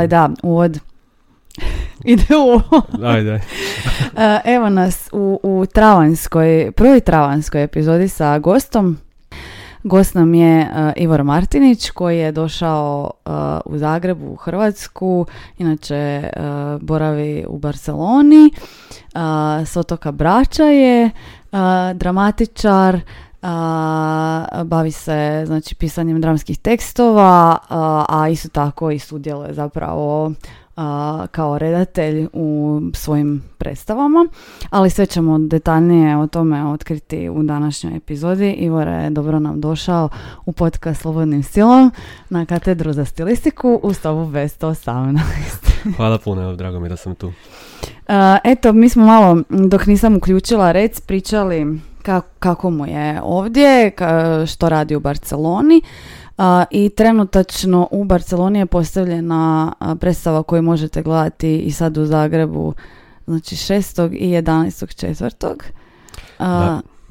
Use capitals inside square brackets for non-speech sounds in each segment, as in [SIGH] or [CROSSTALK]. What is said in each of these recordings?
Ali da, uvod [LAUGHS] ide u Ajde. [LAUGHS] E, Evo nas u, u travanskoj, prvoj travanskoj epizodi sa gostom. Gost nam je e, Ivor Martinić koji je došao e, u Zagrebu, u Hrvatsku, inače e, boravi u Barceloni, s otoka Brača je, dramatičar, a, bavi se znači pisanjem dramskih tekstova, a, a isto tako i sudjeluje zapravo a, kao redatelj u svojim predstavama, ali sve ćemo detaljnije o tome otkriti u današnjoj epizodi. Ivore je dobro nam došao u podcast Slobodnim stilom na katedru za stilistiku u sobu 218. [LAUGHS] Hvala puno, evo, drago mi da sam tu. Eto, mi smo malo, dok nisam uključila rec, pričali ka- kako mu je ovdje, ka- što radi u Barceloni. I trenutačno u Barceloni je postavljena predstava koju možete gledati i sad u Zagrebu, znači 6. i 11. četvrtog.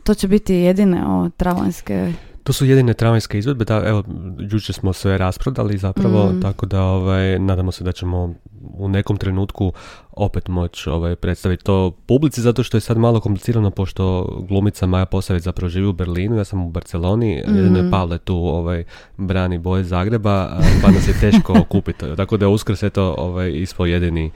To će biti jedine o travanjske... To su jedine travanjske izvedbe, da, evo, jučer smo sve rasprodali zapravo, Mm. tako da ovaj, nadamo se da ćemo u nekom trenutku opet moći ovaj, predstaviti to publici, zato što je sad malo komplicirano, pošto glumica Maja Posavec zapravo živi u Berlinu, ja sam u Barceloni, jedino je Mhm. Pavle tu ovaj, brani boje Zagreba, pa nas je teško [LAUGHS] okupiti, tako da je uskrs eto ovaj, ispao jedini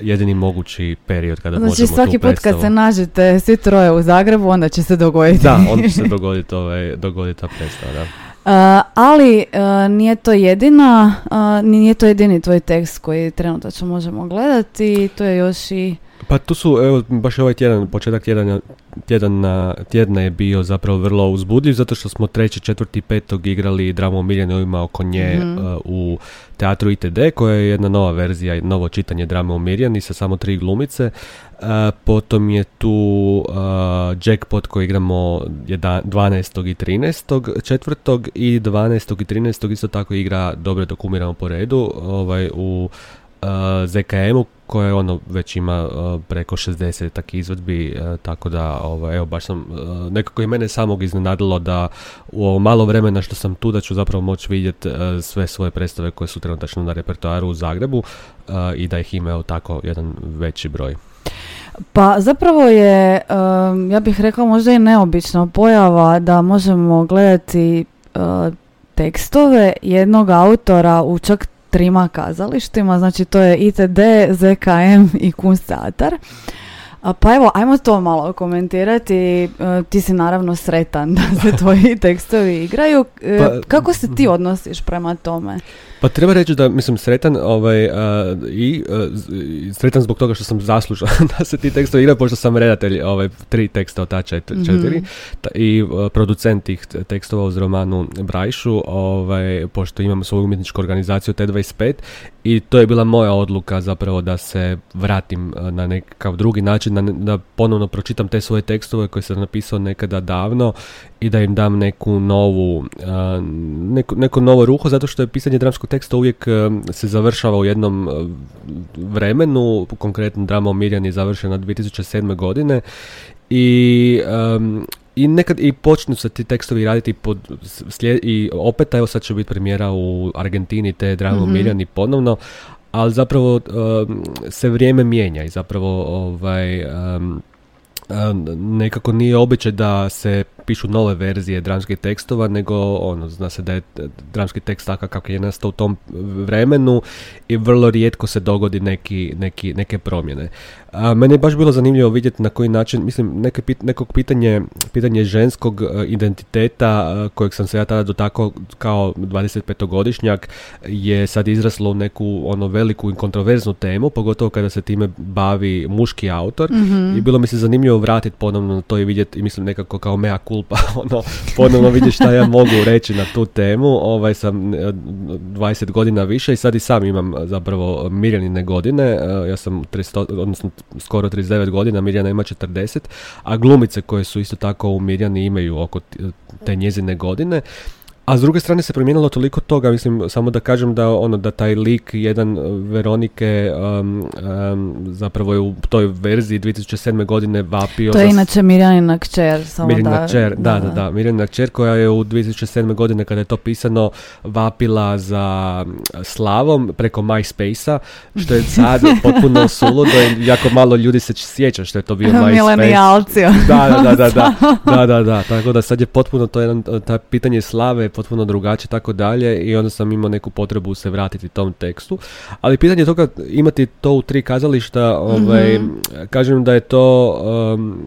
jedini mogući period kada Znači možemo svaki tu put kad predstavu. se nađete svi troje u Zagrebu, onda će se dogoditi. Da, onda će se [LAUGHS] dogoditi, ovaj, dogoditi ta predstava, da. Uh, ali uh, nije to jedina, uh, nije to jedini tvoj tekst koji trenutačno možemo gledati, to je još i... Pa tu su, evo, baš ovaj tjedan, početak tjedana, tjedana, tjedna je bio zapravo vrlo uzbudljiv, zato što smo treći, četvrti, petog igrali dramu o Miljani ima oko nje Mhm. uh, u teatru ITD, koja je jedna nova verzija, novo čitanje drame o Mirjani sa samo tri glumice. Uh, potom je tu uh, Jackpot koji igramo jedan- 12. i 13. četvrtog i 12. i 13. isto tako igra dobro dokumiramo po redu ovaj, u ZKM-u koje ono već ima uh, preko 60 takih izvedbi, uh, tako da ovaj, evo baš sam, uh, nekako i mene samog iznenadilo da u ovo malo vremena što sam tu da ću zapravo moći vidjeti sve svoje predstave koje su trenutačno na repertoaru u Zagrebu i da ih ima tako jedan veći broj. Pa zapravo je, ja bih rekla možda i neobična pojava da možemo gledati tekstove jednog autora u čak trima kazalištima, znači to je ITD, ZKM i Kunstteatar. A Pa evo, ajmo to malo komentirati. Uh, Ti si naravno sretan da se [LAUGHS] tvoji tekstovi igraju. E, Pa- Kako se ti odnosiš prema tome? Pa treba reći da mislim sretan ovaj, a, i a, sretan zbog toga što sam zaslužan [LAUGHS] da se ti tekstovi igraju, pošto sam redatelj ovaj, tri teksta od ta čet- četiri Mhm. ta- i a, producent tih tekstova uz romanu Brajšu, ovaj, pošto imam svoju umjetničku organizaciju T25 i to je bila moja odluka zapravo da se vratim na nekakav drugi način, da, da ponovno pročitam te svoje tekstove koje sam napisao nekada davno i da im dam neku novu, neku, neko novo ruho, zato što je pisanje dramskog teksta uvijek a, se završava u jednom a, vremenu, konkretno drama o Mirjani je završena 2007. godine i um, i nekad i počnu se ti tekstovi raditi pod slijed, i opet evo sad će biti premijera u Argentini te drame o Mhm. Mirjani ponovno ali zapravo um, se vrijeme mijenja i zapravo ovaj um, um, nekako nije običaj da se pišu nove verzije dramskih tekstova, nego ono, zna se da je dramski tekst takav kakav je nastao u tom vremenu i vrlo rijetko se dogodi neki, neki, neke promjene. A, meni je baš bilo zanimljivo vidjeti na koji način, mislim, neke pit, nekog pitanje, pitanje ženskog e, identiteta e, kojeg sam se ja tada dotakao kao 25-godišnjak je sad izraslo u neku ono veliku i kontroverznu temu, pogotovo kada se time bavi muški autor Mhm. i bilo mi se zanimljivo vratiti ponovno na to i vidjeti, i mislim nekako kao mea culpa, [LAUGHS] ono, ponovno vidjeti šta ja mogu reći na tu temu, ovaj sam e, 20 godina više i sad i sam imam e, zapravo Mirjanine godine, e, ja sam 30, odnosno skoro 39 godina, Mirjana ima 40, a glumice koje su isto tako u Mirjani imaju oko te njezine godine A s druge strane se promijenilo toliko toga, mislim, samo da kažem da ono da taj lik jedan Veronike um, um, zapravo je u toj verziji 2007. godine vapio... To je inače Mirjanina kćer, samo Mirjana da, kćer, da, da, da, Mirjanina kćer koja je u 2007. godine kada je to pisano vapila za slavom preko MySpace-a, što je sad [LAUGHS] potpuno suludo i jako malo ljudi se sjeća što je to bio [LAUGHS] MySpace. Da, da, da, da, [LAUGHS] da, da, da, tako da sad je potpuno to jedan, ta pitanje slave potpuno drugačije tako dalje i onda sam imao neku potrebu se vratiti tom tekstu. Ali pitanje toga imati to u tri kazališta, ovaj, mm kažem da je to um,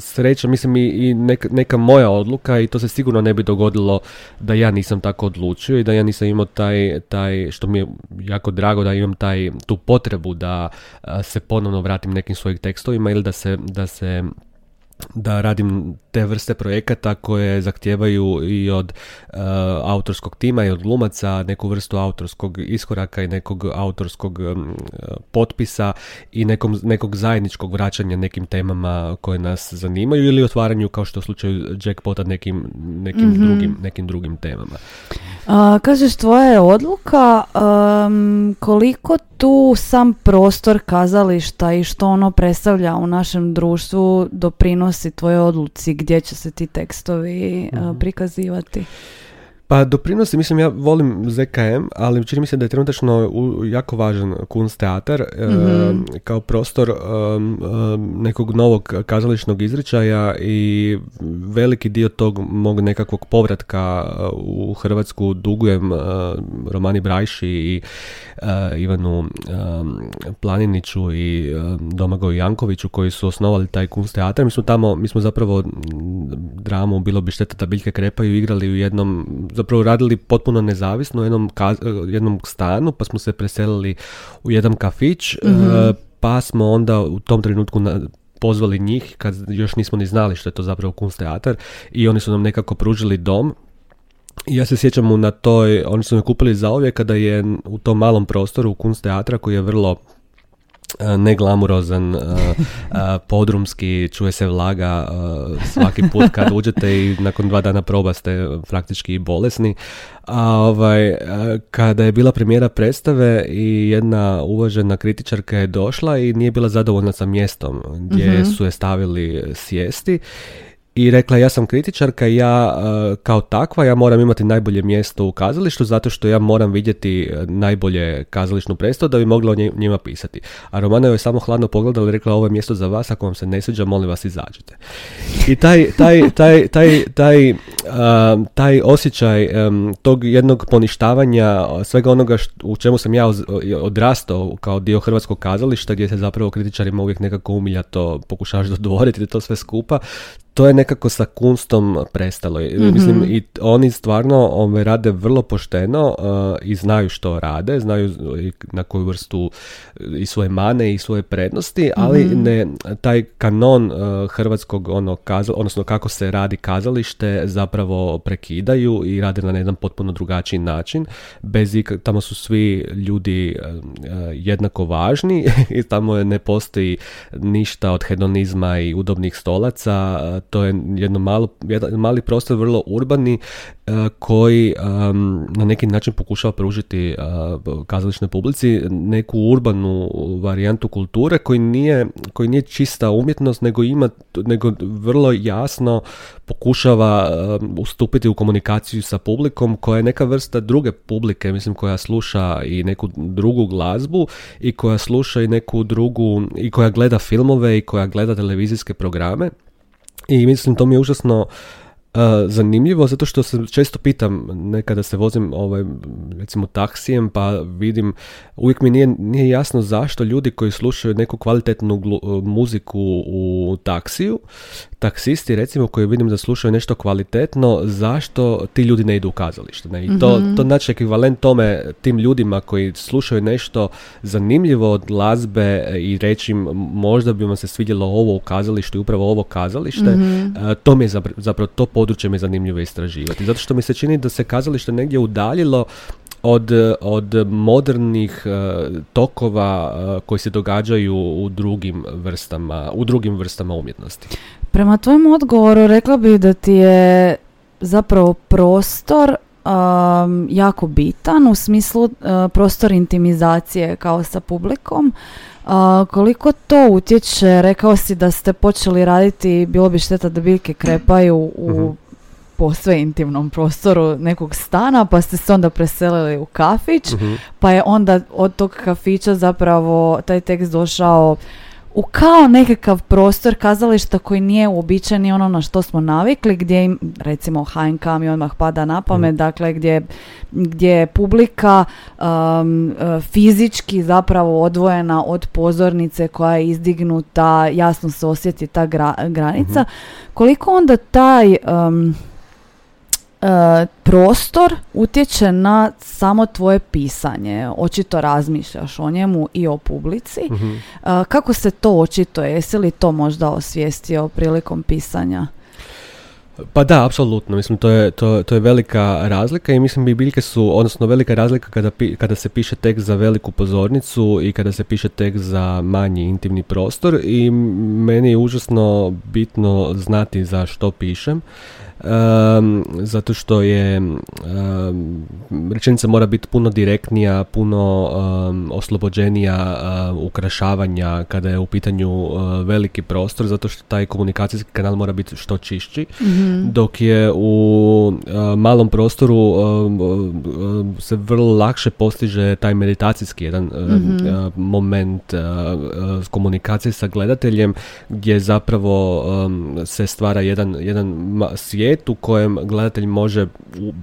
sreća, mislim i, i neka, neka moja odluka i to se sigurno ne bi dogodilo da ja nisam tako odlučio i da ja nisam imao taj, taj što mi je jako drago da imam taj, tu potrebu da se ponovno vratim nekim svojim tekstovima ili da se, da se da radim te vrste projekata koje zahtijevaju i od uh, autorskog tima i od glumaca neku vrstu autorskog iskoraka i nekog autorskog um, potpisa i nekom, nekog zajedničkog vraćanja nekim temama koje nas zanimaju ili otvaranju kao što u slučaju jackpota nekim, nekim, mhm. drugim, nekim drugim temama. A, kažeš tvoja je odluka koliko tu sam prostor kazališta i što ono predstavlja u našem društvu doprinosi tvojoj odluci gdje će se ti tekstovi mhm. prikazivati? Pa doprinosi, mislim ja volim ZKM, ali čini mi se da je trenutačno jako važan kunst teatar mm kao prostor nekog novog kazališnog izričaja i veliki dio tog mog nekakvog povratka u Hrvatsku dugujem Romani Brajši i Ivanu Planiniću i Domagoju Jankoviću koji su osnovali taj kunst teatar. Mi smo tamo, mi smo zapravo dramu Bilo bi šteta da biljke krepaju igrali u jednom zapravo radili potpuno nezavisno u jednom, jednom stanu, pa smo se preselili u jedan kafić, mm pa smo onda u tom trenutku na, pozvali njih kad još nismo ni znali što je to zapravo kunst teatar i oni su nam nekako pružili dom. Ja se sjećam na toj, oni su me kupili za ovdje kada je u tom malom prostoru u kunst teatra koji je vrlo neglamurozan, e, e, podrumski, čuje se vlaga svaki put kad uđete i nakon dva dana proba ste praktički bolesni. A ovaj, kada je bila premijera predstave i jedna uvažena kritičarka je došla i nije bila zadovoljna sa mjestom gdje mhm. su je stavili sjesti i rekla ja sam kritičarka i ja e, kao takva ja moram imati najbolje mjesto u kazalištu zato što ja moram vidjeti e, najbolje kazališnu predstavu da bi mogla o njima pisati. A Romana je samo hladno pogledala i rekla ovo je mjesto za vas, ako vam se ne sviđa molim vas izađite. I taj, taj, taj, taj, taj, taj osjećaj tog jednog poništavanja svega onoga u čemu sam ja odrastao kao dio hrvatskog kazališta gdje se zapravo kritičarima uvijek nekako umiljato pokušavaš dodvoriti to sve skupa, to je nekako sa kunstom prestalo. mm Mislim, i oni stvarno ove, rade vrlo pošteno uh, i znaju što rade, znaju na koju vrstu i svoje mane i svoje prednosti, ali mhm. ne taj kanon uh, hrvatskog ono, kazal, odnosno kako se radi kazalište zapravo prekidaju i rade na jedan potpuno drugačiji način. Bez tamo su svi ljudi uh, jednako važni [LAUGHS] i tamo ne postoji ništa od hedonizma i udobnih stolaca to je jedno malo, jedan mali prostor, vrlo urbani, e, koji na neki način pokušava pružiti uh, kazališnoj publici neku urbanu varijantu kulture koji nije, koji nije čista umjetnost, nego ima, nego vrlo jasno pokušava ustupiti u komunikaciju sa publikom koja je neka vrsta druge publike, mislim koja sluša i neku drugu glazbu i koja sluša i neku drugu i koja gleda filmove i koja gleda televizijske programe i mislim to mi je užasno uh, zanimljivo zato što se često pitam nekada se vozim ovaj, recimo taksijem pa vidim uvijek mi nije, nije jasno zašto ljudi koji slušaju neku kvalitetnu muziku u taksiju taksisti recimo koji vidim da slušaju nešto kvalitetno, zašto ti ljudi ne idu u kazalište? Ne? I to, mm to znači ekvivalent tome tim ljudima koji slušaju nešto zanimljivo od glazbe i reći im možda bi vam se svidjelo ovo u kazalištu i upravo ovo kazalište, mm to mi je zapravo, to područje mi je zanimljivo istraživati. Zato što mi se čini da se kazalište negdje udaljilo od, od modernih uh, tokova uh, koji se događaju u drugim vrstama, u drugim vrstama umjetnosti. Prema tvojem odgovoru rekla bih da ti je zapravo prostor um, jako bitan u smislu uh, prostor intimizacije kao sa publikom. Uh, koliko to utječe, rekao si da ste počeli raditi, bilo bi šteta da biljke krepaju u uh posve intimnom prostoru nekog stana, pa ste se onda preselili u kafić, mhm. pa je onda od tog kafića zapravo taj tekst došao u kao nekakav prostor kazališta koji nije uobičajeni ono na što smo navikli, gdje im, recimo HNK mi odmah pada na pamet, mm. dakle gdje, gdje je publika um, fizički zapravo odvojena od pozornice koja je izdignuta, jasno se osjeti ta granica. Mhm. Koliko onda taj... Um, E, prostor utječe na samo tvoje pisanje. Očito razmišljaš o njemu i o publici. Mhm. E, kako se to očito? Jesi li to možda osvijestio prilikom pisanja? Pa da, apsolutno. Mislim, to je, to, to je velika razlika i mislim bi biljke su, odnosno velika razlika kada, kada se piše tekst za veliku pozornicu i kada se piše tekst za manji intimni prostor i meni je užasno bitno znati za što pišem. Um, zato što je um, rečenica mora biti puno direktnija, puno um, oslobođenija ukrašavanja kada je u pitanju veliki prostor, zato što taj komunikacijski kanal mora biti što čišći, mhm. dok je u malom prostoru se vrlo lakše postiže taj meditacijski jedan mm moment komunikacije sa gledateljem gdje zapravo se stvara jedan, jedan svijet svijet u kojem gledatelj može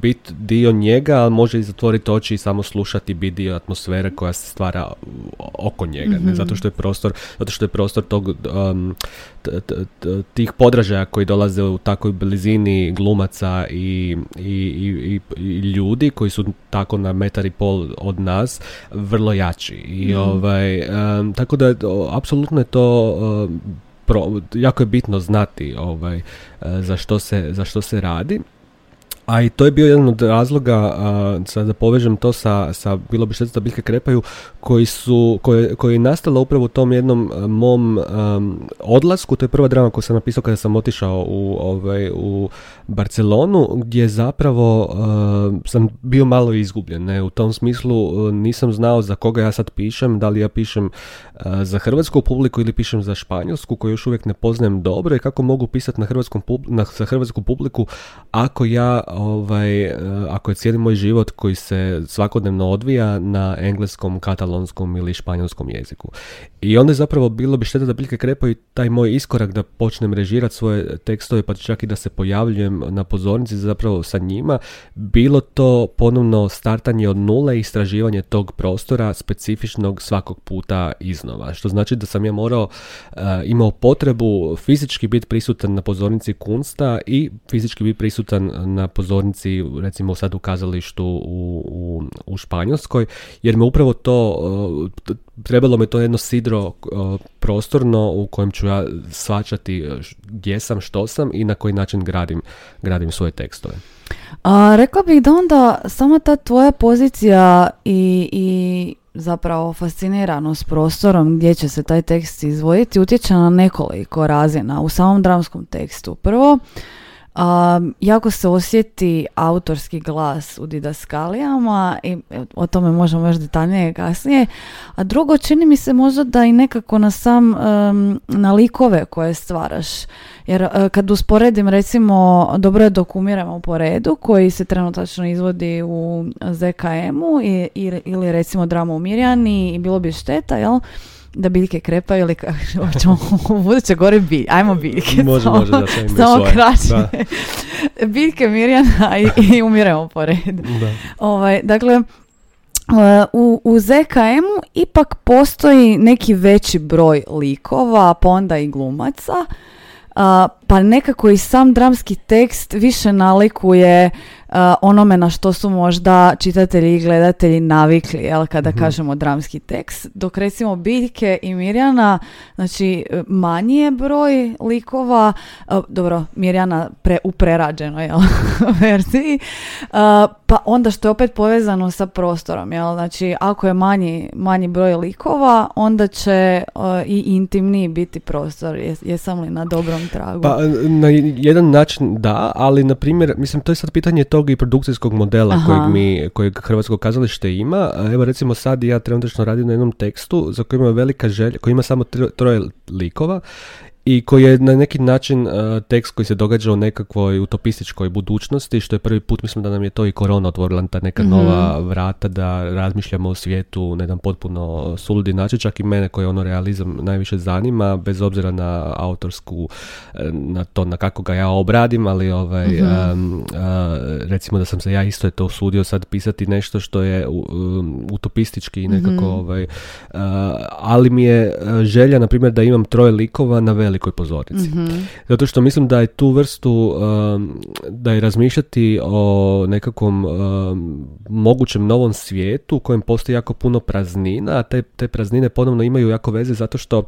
biti dio njega, ali može i zatvoriti oči i samo slušati, biti dio atmosfere koja se stvara oko njega. Ne? Mhm. Zato što je prostor, zato što je prostor tog um, tih podražaja koji dolaze u takvoj blizini glumaca i, i, i, i, ljudi koji su tako na metar i pol od nas vrlo jači. I, mhm. ovaj, um, tako da apsolutno je to um, pro, jako je bitno znati ovaj, e, za, što se, za što se radi. A i to je bio jedan od razloga, sad da povežem to sa, sa bilo bi šteta da biljke krepaju, koji su, koje, koji je nastala upravo u tom jednom mom odlasku, to je prva drama koju sam napisao kada sam otišao u, ovaj, u Barcelonu, gdje zapravo sam bio malo izgubljen. Ne? U tom smislu nisam znao za koga ja sad pišem, da li ja pišem za hrvatsku publiku ili pišem za španjolsku, koju još uvijek ne poznajem dobro i kako mogu pisati na, hrvatskom, na, za hrvatsku publiku ako ja ovaj, e, ako je cijeli moj život koji se svakodnevno odvija na engleskom, katalonskom ili španjolskom jeziku. I onda je zapravo bilo bi šteta da biljke krepaju taj moj iskorak da počnem režirati svoje tekstove pa čak i da se pojavljujem na pozornici zapravo sa njima. Bilo to ponovno startanje od nule i istraživanje tog prostora specifičnog svakog puta iznova. Što znači da sam ja morao, uh, imao potrebu fizički biti prisutan na pozornici kunsta i fizički biti prisutan na pozornici recimo sad u kazalištu u, u, u Španjolskoj jer me upravo to uh, trebalo me to jedno sidro uh, prostorno u kojem ću ja svačati uh, gdje sam, što sam i na koji način gradim, gradim svoje tekstove. A, rekla bih da onda sama ta tvoja pozicija i, i zapravo fasciniranost prostorom gdje će se taj tekst izvojiti utječe na nekoliko razina u samom dramskom tekstu. Prvo, Um, jako se osjeti autorski glas u didaskalijama i o tome možemo još detaljnije kasnije. A drugo, čini mi se možda da i nekako na sam, na likove koje stvaraš. Jer uh, kad usporedim recimo, dobro je dokumiramo po redu koji se trenutačno izvodi u ZKM-u ili recimo dramu u Mirjani i bilo bi šteta, jel? Da biljke krepaju ili kako [LAUGHS] ćemo u buduće gore bilj, ajmo biljke. Može, samo, može, da Samo kraće. [LAUGHS] biljke Mirjana i, i umiremo po redu. Da. Ovaj, dakle, uh, u, u ZKM-u ipak postoji neki veći broj likova, pa onda i glumaca, pa nekako i sam dramski tekst više nalikuje onome na što su možda čitatelji i gledatelji navikli, jel, kada mhm. kažemo dramski tekst. Dok recimo Biljke i Mirjana, znači manji je broj likova, dobro, Mirjana pre, u prerađenoj jel, [LAUGHS] verziji, pa onda što je opet povezano sa prostorom, jel, znači ako je manji, manji broj likova, onda će i intimniji biti prostor. jesam li na dobrom tragu? Pa na jedan način da, ali na primjer, mislim, to je sad pitanje tog i produkcijskog modela kojeg mi, kojeg Hrvatsko kazalište ima. Evo recimo sad ja trenutno radim na jednom tekstu za koji ima velika želja, koji ima samo troje likova i koji je na neki način uh, tekst koji se događa u nekakvoj utopističkoj budućnosti, što je prvi put, mislim da nam je to i korona otvorila ta neka mhm. nova vrata da razmišljamo o svijetu na jedan potpuno suludi način, čak i mene koji ono realizam najviše zanima, bez obzira na autorsku, e, na to na kako ga ja obradim, ali ovaj, mm recimo da sam se ja isto je to usudio sad pisati nešto što je um, utopistički nekako, mm ovaj, ali mi je želja, na primjer, da imam troje likova na velikoj pozornici. mm Zato što mislim da je tu vrstu, um, da je razmišljati o nekakvom um, mogućem novom svijetu u kojem postoji jako puno praznina, a te, te praznine ponovno imaju jako veze zato što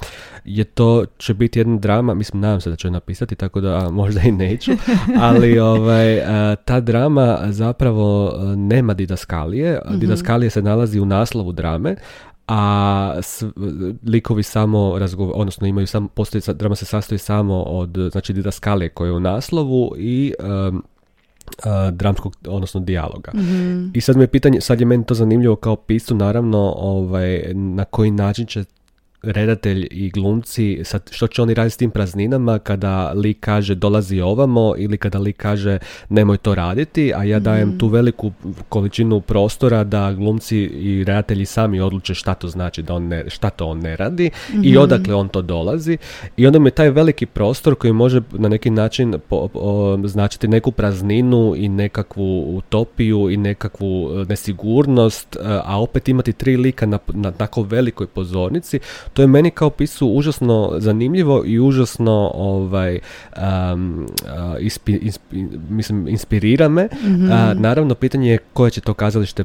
je to, će biti jedna drama, mislim, nadam se da ću je napisati, tako da možda i neću, [LAUGHS] ali ovaj, ta drama zapravo nema didaskalije, mm didaskalije se nalazi u naslovu drame, a s, likovi samo razgovor, odnosno imaju samo, postoji, drama se sastoji samo od, znači, didaskale koje je u naslovu i um, dramskog, odnosno dijaloga. mm I sad mi je pitanje, sad je meni to zanimljivo kao pisu, naravno, ovaj, na koji način će redatelj i glumci, sad što će oni raditi s tim prazninama kada lik kaže dolazi ovamo ili kada lik kaže nemoj to raditi, a ja dajem mm. tu veliku količinu prostora da glumci i redatelji sami odluče šta to znači da on ne, šta to on ne radi i mhm. odakle on to dolazi i onda mi je taj veliki prostor koji može na neki način po, značiti neku prazninu i nekakvu utopiju i nekakvu e, nesigurnost, e, a opet imati tri lika na, na tako velikoj pozornici to je meni kao pisu užasno zanimljivo i užasno ovaj, um, mislim, inspirira me. mm naravno, pitanje je koje će to kazalište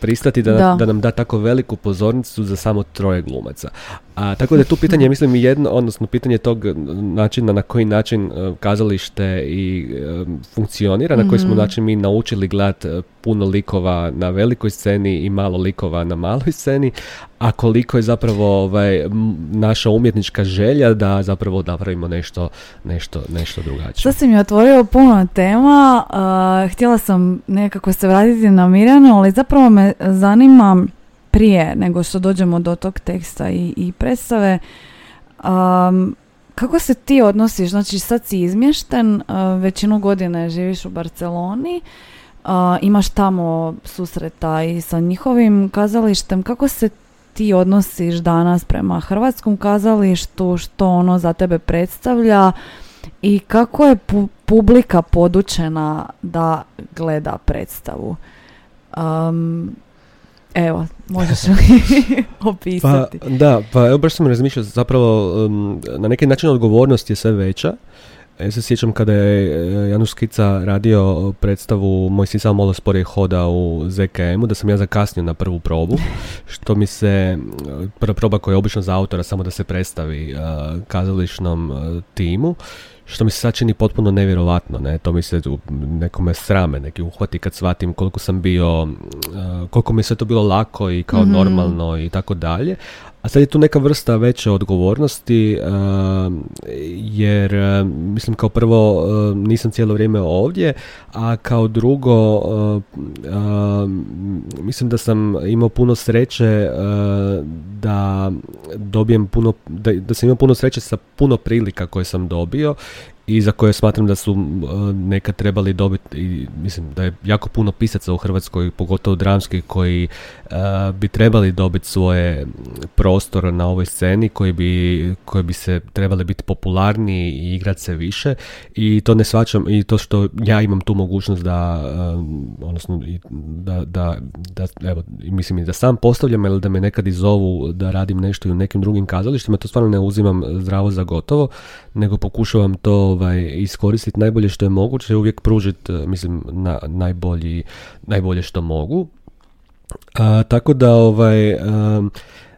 pristati da, da. da nam da tako veliku pozornicu za samo troje glumaca. A, tako da je tu pitanje, mislim, jedno, odnosno pitanje tog načina na koji način uh, kazalište i uh, funkcionira, na koji smo mhm. način mi naučili gledati uh, puno likova na velikoj sceni i malo likova na maloj sceni, a koliko je zapravo ovaj, naša umjetnička želja da zapravo napravimo nešto, nešto, nešto drugačije. Sad si mi otvorio puno tema, htjela sam nekako se vratiti na Mirjanu, ali zapravo me zanima prije nego što dođemo do tog teksta i, i predstave, um, kako se ti odnosiš? Znači sad si izmješten, uh, većinu godine živiš u Barceloni, uh, imaš tamo susreta i sa njihovim kazalištem. Kako se ti odnosiš danas prema hrvatskom kazalištu, što ono za tebe predstavlja i kako je publika podučena da gleda predstavu? Um, Evo, možeš li [LAUGHS] [LAUGHS] opisati? Pa, da, pa evo baš sam razmišljao, zapravo um, na neki način odgovornost je sve veća. Ja se sjećam kada je e, Januš Skica radio predstavu Moj sin samo malo sporije hoda u ZKM-u, da sam ja zakasnio na prvu probu, [LAUGHS] što mi se, prva proba koja je obično za autora samo da se predstavi uh, kazališnom uh, timu, što mi se sad čini potpuno nevjerovatno, ne, to mi se nekome srame neki uhvati kad shvatim koliko sam bio, koliko mi se to bilo lako i kao mhm. normalno i tako dalje, a sad je tu neka vrsta veće odgovornosti, jer mislim kao prvo nisam cijelo vrijeme ovdje, a kao drugo mislim da sam imao puno sreće da dobijem puno, da, da sam imao puno sreće sa puno prilika koje sam dobio i za koje smatram da su nekad trebali dobiti mislim da je jako puno pisaca u Hrvatskoj, pogotovo dramski koji bi trebali dobiti svoje prostor na ovoj sceni koji bi, koji bi se trebali biti popularniji i igrati se više. I to ne svačam i to što ja imam tu mogućnost da odnosno da, da, da evo, mislim i da sam postavljam ili da me nekad izovu da radim nešto i u nekim drugim kazalištima, to stvarno ne uzimam zdravo za gotovo, nego pokušavam to ovaj, iskoristiti najbolje što je moguće, uvijek pružiti, mislim, na, najbolji, najbolje što mogu. tako da, ovaj,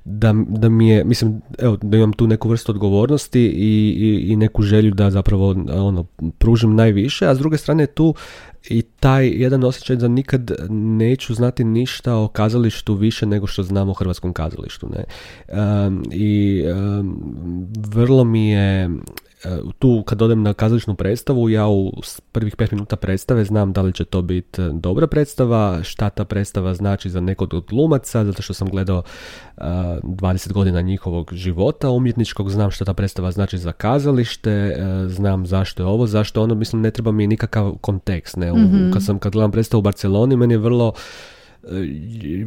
da, da mi je, mislim, evo, da imam tu neku vrstu odgovornosti i, i, i neku želju da zapravo ono, pružim najviše, a s druge strane tu i taj jedan osjećaj da nikad neću znati ništa o kazalištu više nego što znam o hrvatskom kazalištu. Ne? I vrlo mi je E, tu kad odem na kazališnu predstavu, ja u prvih pet minuta predstave znam da li će to biti e, dobra predstava, šta ta predstava znači za nekog od glumaca, zato što sam gledao uh, e, 20 godina njihovog života umjetničkog, znam šta ta predstava znači za kazalište, znam zašto je ovo, zašto ono, mislim ne treba mi nikakav kontekst. Ne? mm Kad sam kad gledam predstavu u Barceloni, meni je vrlo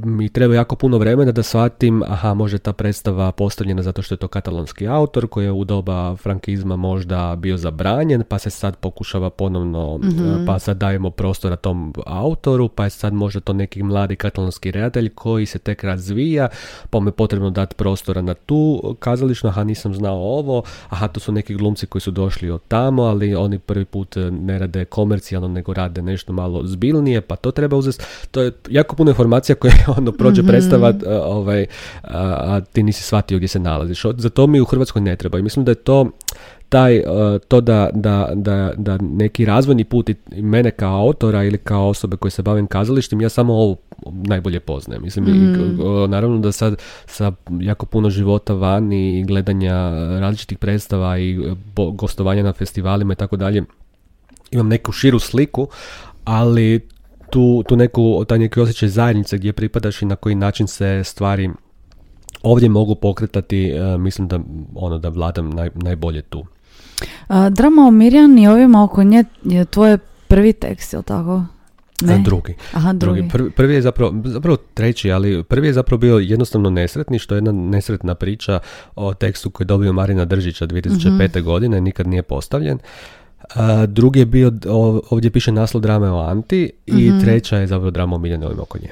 mi treba jako puno vremena da shvatim, aha, može ta predstava postavljena zato što je to katalonski autor koji je u doba frankizma možda bio zabranjen, pa se sad pokušava ponovno, mhm. pa sad dajemo prostora tom autoru, pa je sad možda to neki mladi katalonski redatelj koji se tek razvija, pa mu je potrebno dati prostora na tu kazališnu, aha, nisam znao ovo, aha, to su neki glumci koji su došli od tamo, ali oni prvi put ne rade komercijalno, nego rade nešto malo zbilnije, pa to treba uzeti. To je jako puno informacija koje [LAUGHS] ono prođe mm predstava, ovaj, a, ti nisi shvatio gdje se nalaziš. Za to mi u Hrvatskoj ne treba i mislim da je to taj, to da, da, da, da neki razvojni put i mene kao autora ili kao osobe koje se bavim kazalištem, ja samo ovo najbolje poznajem. Mislim, mm. naravno da sad sa jako puno života van i gledanja različitih predstava i e, gostovanja na festivalima i tako dalje, imam neku širu sliku, ali tu, tu neku, taj neki osjećaj zajednice gdje pripadaš i na koji način se stvari ovdje mogu pokretati, uh, mislim da ono da vladam naj, najbolje tu. A, drama o Mirjani ovima oko nje je tvoj prvi tekst, je tako? Ne? drugi. Aha, drugi. Prvi, prvi, je zapravo, zapravo treći, ali prvi je zapravo bio jednostavno nesretni, što je jedna nesretna priča o tekstu koji je dobio Marina Držića 2005. mm godine, nikad nije postavljen drugi je bio, ovdje piše naslov drame o Anti i mhm. treća je zapravo drama o Miljane ovim oko nje.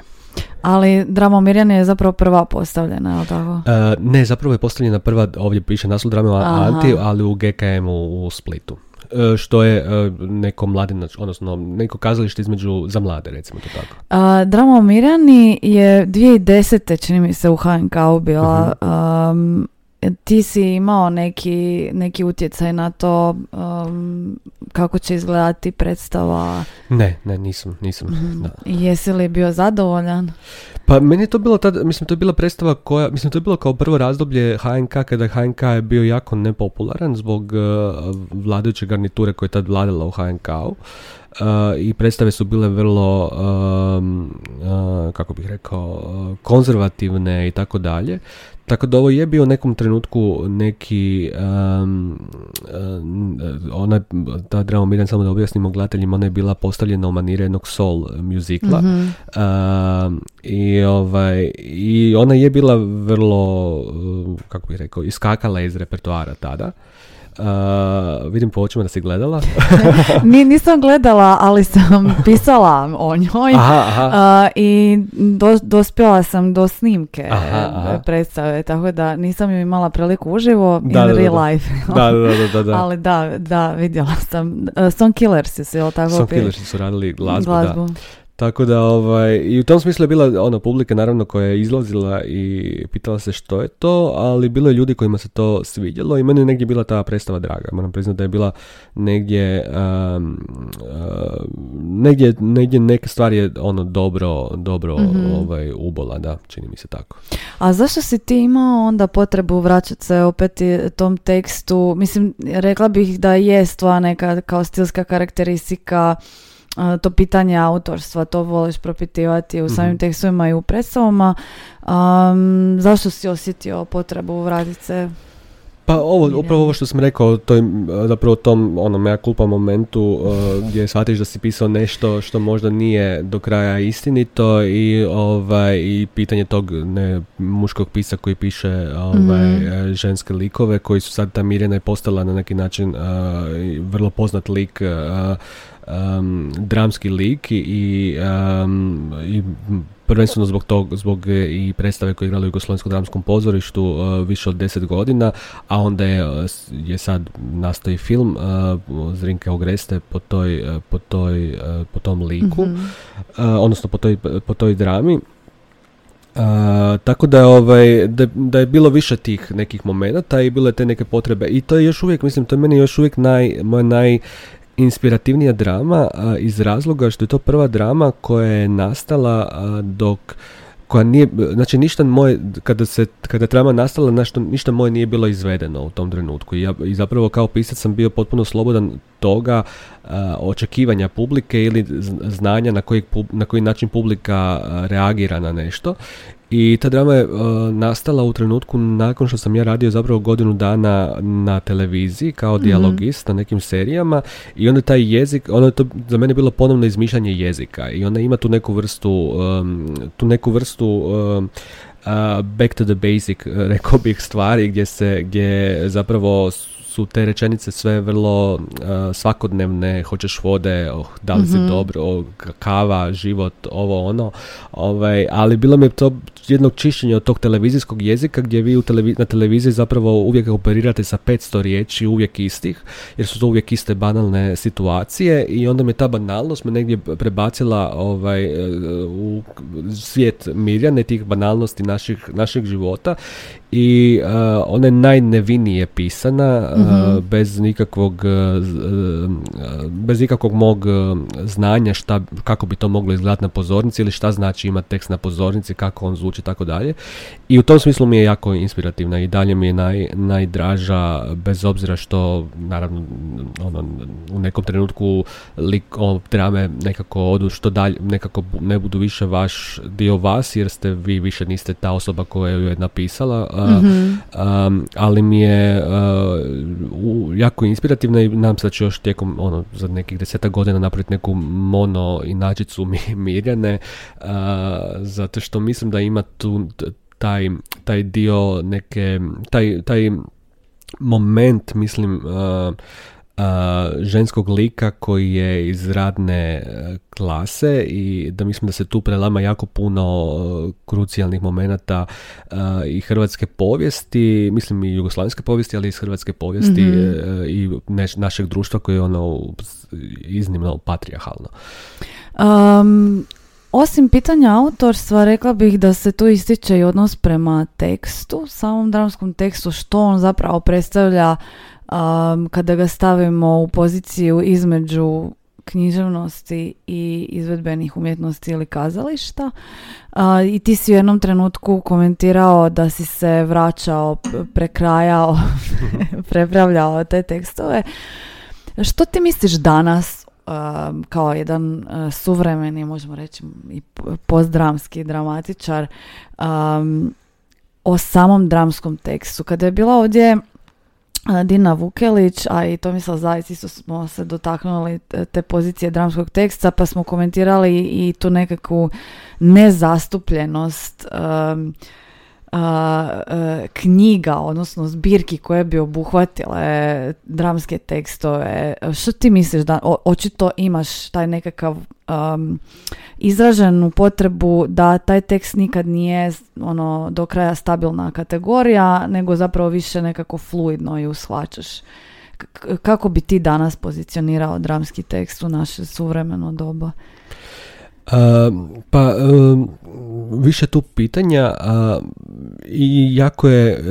Ali drama Mirjane je zapravo prva postavljena, je tako? ne, zapravo je postavljena prva, ovdje piše naslov drame o Anti, ali u GKM u, Splitu e, što je e, neko mladinač, odnosno neko kazalište između za mlade, recimo to tako. A, drama o Mirjani je 2010. čini mi se u HNK bila. uh ti si imao neki, neki utjecaj na to um, kako će izgledati predstava? Ne, ne, nisam, nisam. mm Da. Jesi li bio zadovoljan? Pa meni je to bilo tada, mislim to je bila predstava koja, mislim to je bilo kao prvo razdoblje HNK kada HNK je bio jako nepopularan zbog uh, vladajuće garniture koja je tad vladala u HNK-u. Uh, i predstave su bile vrlo um, uh, kako bih rekao konzervativne i tako dalje tako da ovo je bio u nekom trenutku neki um, ona, ta drama Miran, samo da objasnimo gledateljima, ona je bila postavljena u manire jednog soul muzikla mm i, ovaj, i ona je bila vrlo, kako bih rekao, iskakala iz repertoara tada. Uh, vidim po očima da si gledala. [LAUGHS] Ni, nisam gledala, ali sam [LAUGHS] pisala o njoj aha, aha. i do, dospjela sam do snimke aha, predstave, tako da nisam ju imala priliku uživo da, in da, real da, life. da, da, da, da, [LAUGHS] ali da, da, vidjela sam. Uh, Song Killers je jel tako? Song Killers su radili glazbu, glazbu. da. Tako da, ovaj, i u tom smislu je bila ona publika naravno koja je izlazila i pitala se što je to, ali bilo je ljudi kojima se to svidjelo i meni je negdje bila ta predstava draga. Moram priznati da je bila negdje, um, negdje, negdje neke stvari je ono dobro, dobro mm ovaj, ubola, da, čini mi se tako. A zašto si ti imao onda potrebu vraćati se opet tom tekstu? Mislim, rekla bih da je stvar neka kao stilska karakteristika to pitanje autorstva, to voliš propitivati u samim mm tekstovima i u predstavama. Um, zašto si osjetio potrebu vratiti se? Pa ovo, upravo ovo što sam rekao, to je zapravo tom onom ja kulpa momentu uh, gdje shvatiš da si pisao nešto što možda nije do kraja istinito i ovaj i pitanje tog ne muškog pisa koji piše ovaj mhm. ženske likove koji su sad ta Mirjana je postala na neki način uh, vrlo poznat lik uh, um, dramski lik i, um, i prvenstveno zbog tog, zbog e, i predstave koje je igrala u Jugoslovenskom dramskom pozorištu više od deset godina, a onda je, je sad nastoji film Zrinke Ogreste po toj, po toj, po tom liku, mm odnosno po toj, po toj drami. Uh, tako da, ovaj, da, da je bilo više tih nekih momenata i bile te neke potrebe i to je još uvijek, mislim, to je meni još uvijek naj, moja najinspirativnija drama iz razloga što je to prva drama koja je nastala dok koja nije, znači ništa moje, kada se, kada drama nastala, nešto, ništa moje nije bilo izvedeno u tom trenutku. I, ja, i zapravo kao pisac sam bio potpuno slobodan toga očekivanja publike ili znanja na koji, na koji način publika reagira na nešto i ta drama je uh, nastala u trenutku nakon što sam ja radio zapravo godinu dana na televiziji kao mm dijalogist na nekim serijama i onda taj jezik, ono je to za mene bilo ponovno izmišljanje jezika i onda ima tu neku vrstu, um, tu neku vrstu um, back to the basic, rekao bih stvari gdje se, gdje zapravo su te rečenice sve vrlo uh, svakodnevne, hoćeš vode, oh, da li si mm dobro, kava, život, ovo ono, ovaj, ali bilo mi je to jednog čišćenja od tog televizijskog jezika gdje vi u na televiziji zapravo uvijek operirate sa 500 riječi, uvijek istih, jer su to uvijek iste banalne situacije i onda me ta banalnost me negdje prebacila ovaj, uh, u svijet Mirjane, tih banalnosti naših, naših života i uh, ona je najnevinije pisana uh, bez nikakvog uh, bez ikakvog mog znanja šta, kako bi to moglo izgledati na pozornici ili šta znači imati tekst na pozornici, kako on zvuči i tako dalje. I u tom smislu mi je jako inspirativna i dalje mi je naj, najdraža bez obzira što naravno ono, u nekom trenutku lik, o, drame nekako odu što dalje, nekako ne budu više vaš dio vas jer ste vi više niste ta osoba koja ju je napisala mm ali mi je uh, jako inspirativna i nam se da će još tijekom ono, za nekih deseta godina napraviti neku mono inačicu mi, Mirjane zato što mislim da ima tu taj, taj dio neke, taj, taj moment mislim ženskog lika koji je iz radne e, klase i da mislim da se tu prelama jako puno e, krucijalnih momenata e, i hrvatske povijesti, mislim i jugoslavenske povijesti, ali i iz hrvatske povijesti mm i našeg društva koje je ono iznimno patrijahalno. Um, osim pitanja autorstva, rekla bih da se tu ističe i odnos prema tekstu, samom dramskom tekstu, što on zapravo predstavlja um, kada ga stavimo u poziciju između književnosti i izvedbenih umjetnosti ili kazališta. I ti si u jednom trenutku komentirao da si se vraćao, prekrajao, [LAUGHS] prepravljao te tekstove. Što ti misliš danas kao jedan suvremeni, možemo reći i postdramski dramatičar o samom dramskom tekstu? Kada je bila ovdje Dina Vukelić, a i Tomislav Zajic isto smo se dotaknuli te pozicije dramskog teksta, pa smo komentirali i tu nekakvu nezastupljenost knjiga, odnosno zbirki koje bi obuhvatile dramske tekstove. Što ti misliš da očito imaš taj nekakav um, izraženu potrebu da taj tekst nikad nije ono do kraja stabilna kategorija, nego zapravo više nekako fluidno ju shvaćaš. kako bi ti danas pozicionirao dramski tekst u naše suvremeno doba? Pa više tu pitanja i jako je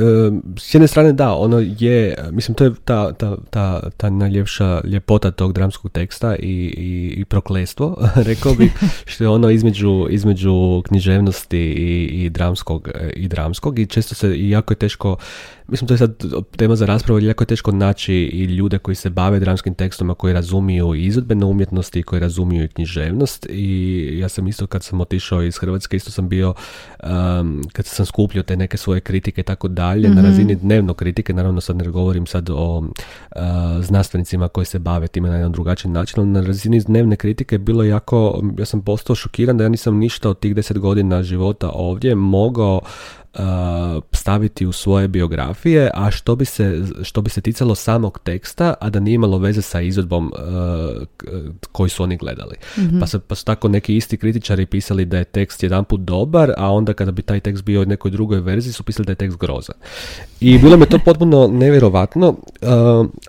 s jedne strane da ono je mislim to je ta, ta, ta, ta najljepša ljepota tog dramskog teksta i, i, i proklestvo [LAUGHS] rekao bih [LAUGHS] što je ono između, između književnosti i, i, dramskog, i dramskog i često se i jako je teško Mislim, to je sad tema za raspravu, jako je teško naći i ljude koji se bave dramskim tekstom, koji razumiju i izvedbene umjetnosti, koji razumiju i književnost i ja sam isto kad sam otišao iz Hrvatske, isto sam bio, um, kad sam skupljio te neke svoje kritike i tako dalje, na mhm. razini dnevno kritike, naravno sad ne govorim sad o uh, znanstvenicima koji se bave time na jedan drugačiji način, ali na razini dnevne kritike bilo jako, ja sam postao šokiran da ja nisam ništa od tih deset godina života ovdje mogao staviti u svoje biografije, a što bi, se, što bi se ticalo samog teksta, a da nije imalo veze sa izvedbom koji su oni gledali. mm Pa, su, pa su tako neki isti kritičari pisali da je tekst jedanput dobar, a onda kada bi taj tekst bio u nekoj drugoj verziji su pisali da je tekst grozan. I bilo mi to potpuno nevjerovatno,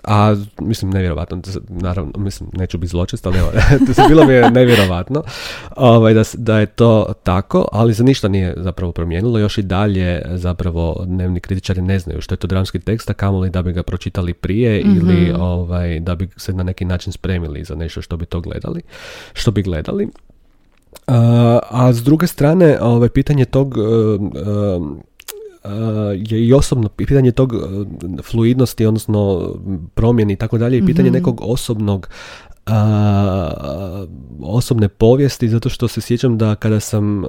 a mislim nevjerovatno, naravno, mislim, neću biti zločest, ali evo, [LAUGHS] bilo mi je nevjerovatno ovaj, da, da je to tako, ali za ništa nije zapravo promijenilo, još i dalje zapravo dnevni kritičari ne znaju što je to dramski tekst, a kamoli da bi ga pročitali prije ili mhm. ovaj, da bi se na neki način spremili za nešto što bi to gledali, što bi gledali. a s druge strane, ovaj, pitanje tog je i osobno pitanje tog fluidnosti, odnosno promjeni i tako dalje, i pitanje mhm. nekog osobnog osobne povijesti zato što se sjećam da kada sam,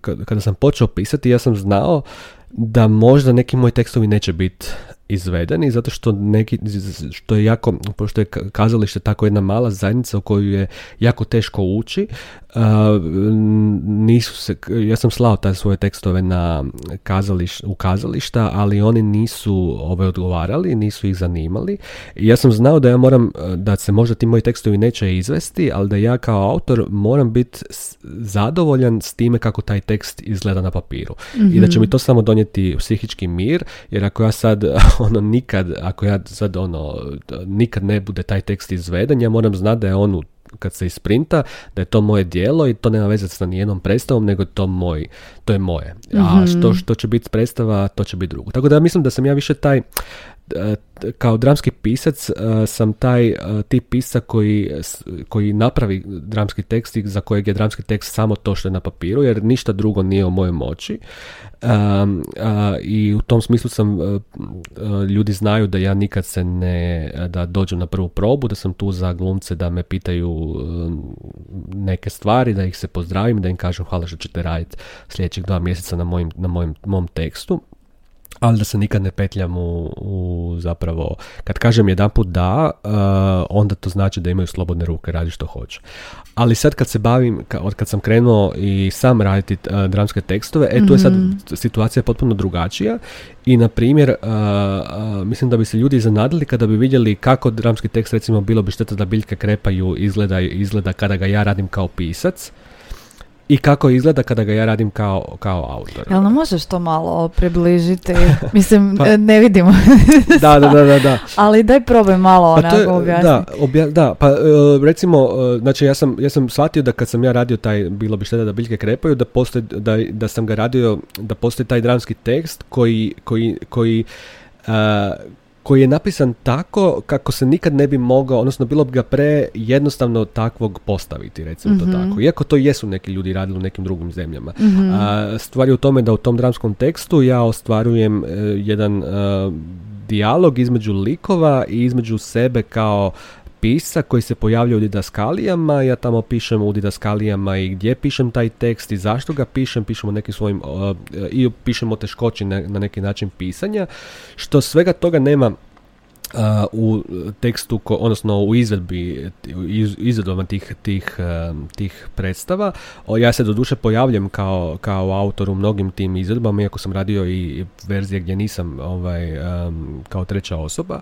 kada sam počeo pisati ja sam znao da možda neki moji tekstovi neće biti izvedeni zato što neki što je jako pošto je kazalište tako jedna mala zajednica u koju je jako teško ući nisu se ja sam slao taj svoje tekstove na kazališ, u kazališta ali oni nisu ove odgovarali nisu ih zanimali i ja sam znao da ja moram da se možda ti moji tekstovi neće izvesti ali da ja kao autor moram biti zadovoljan s time kako taj tekst izgleda na papiru i da će mi mhm. to samo donijeti psihički mir jer ako ja sad [LAUGHS] ono nikad, ako ja sad ono, nikad ne bude taj tekst izveden, ja moram znati da je on u kad se isprinta, da je to moje dijelo i to nema veze sa nijednom predstavom, nego to moj, to je moje. A mhm. što, što će biti predstava, to će biti drugo. Tako da mislim da sam ja više taj, kao dramski pisac sam taj tip pisa koji, koji napravi dramski tekst i za kojeg je dramski tekst samo to što je na papiru, jer ništa drugo nije u mojoj moći. I u tom smislu sam, ljudi znaju da ja nikad se ne, da dođem na prvu probu, da sam tu za glumce da me pitaju neke stvari, da ih se pozdravim, da im kažem hvala što ćete raditi sljedećih dva mjeseca na, mojim, na mojem, mom tekstu ali da se nikad ne petljam u, u zapravo, kad kažem jedan put da, uh, onda to znači da imaju slobodne ruke, radi što hoće. Ali sad kad se bavim, od kad sam krenuo i sam raditi uh, dramske tekstove, e tu je sad mhm. situacija potpuno drugačija i na primjer, uh, mislim da bi se ljudi zanadili kada bi vidjeli kako dramski tekst recimo bilo bi šteta da biljke krepaju izgleda, izgleda kada ga ja radim kao pisac i kako izgleda kada ga ja radim kao, kao autor. Jel nam možeš to malo približiti? [LAUGHS] Mislim, pa, ne vidimo. da, da, da, da, [LAUGHS] Ali daj probaj malo pa onako objasniti. Da, obja, da, pa e, recimo, e, znači ja sam, ja sam shvatio da kad sam ja radio taj, bilo bi šteta da biljke krepaju, da, postoji, da, da sam ga radio, da postoji taj dramski tekst koji, koji, koji uh, koji je napisan tako kako se nikad ne bi mogao, odnosno bilo bi ga pre jednostavno takvog postaviti, recimo to mhm. tako. Iako to jesu neki ljudi radili u nekim drugim zemljama. mm A, stvar je u tome da u tom dramskom tekstu ja ostvarujem e, jedan uh, dijalog između likova i između sebe kao pisa koji se pojavlja u didaskalijama, ja tamo pišem u didaskalijama i gdje pišem taj tekst i zašto ga pišem, pišem o nekim svojim, i pišem o teškoći na, na neki način pisanja, što svega toga nema u tekstu, ko, odnosno u izvedbi, izvedbama tih, tih, tih predstava. Ja se doduše pojavljam kao, kao autor u mnogim tim izvedbama, iako sam radio i verzije gdje nisam ovaj, kao treća osoba,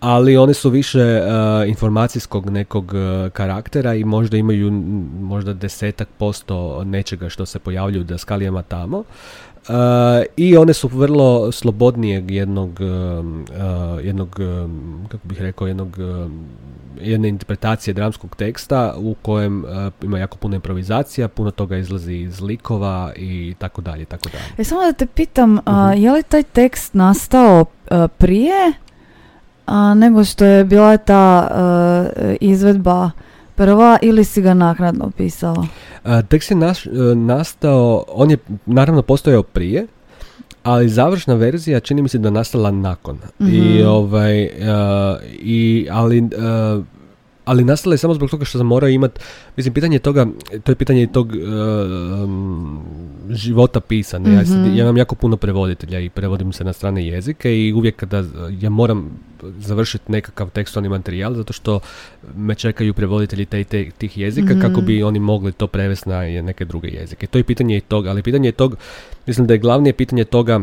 ali one su više uh, informacijskog nekog uh, karaktera i možda imaju možda desetak posto nečega što se pojavljuju da skalijama tamo. Uh, I one su vrlo slobodnijeg jednog, jednog kako bih rekao, jednog jedne interpretacije dramskog teksta u kojem ima jako puno improvizacija, puno toga izlazi iz likova i tako dalje, tako dalje. E, samo da te pitam, uh je li taj tekst nastao prije a, nego što je bila ta uh, izvedba prva ili si ga naknadno pisao? tekst je naš, e, nastao, on je naravno postojao prije, ali završna verzija čini mi se da nastala nakon. I mhm. ovaj, i, ali ali nastala je samo zbog toga što sam morao imati, mislim, pitanje toga, to je pitanje tog, života pisane. Ja, sad, ja imam jako puno prevoditelja i prevodim se na strane jezike i uvijek kada ja moram završiti nekakav tekstualni materijal zato što me čekaju prevoditelji te, te, tih jezika kako bi oni mogli to prevesti na neke druge jezike. To je pitanje i toga, ali pitanje je tog, mislim da je glavnije pitanje toga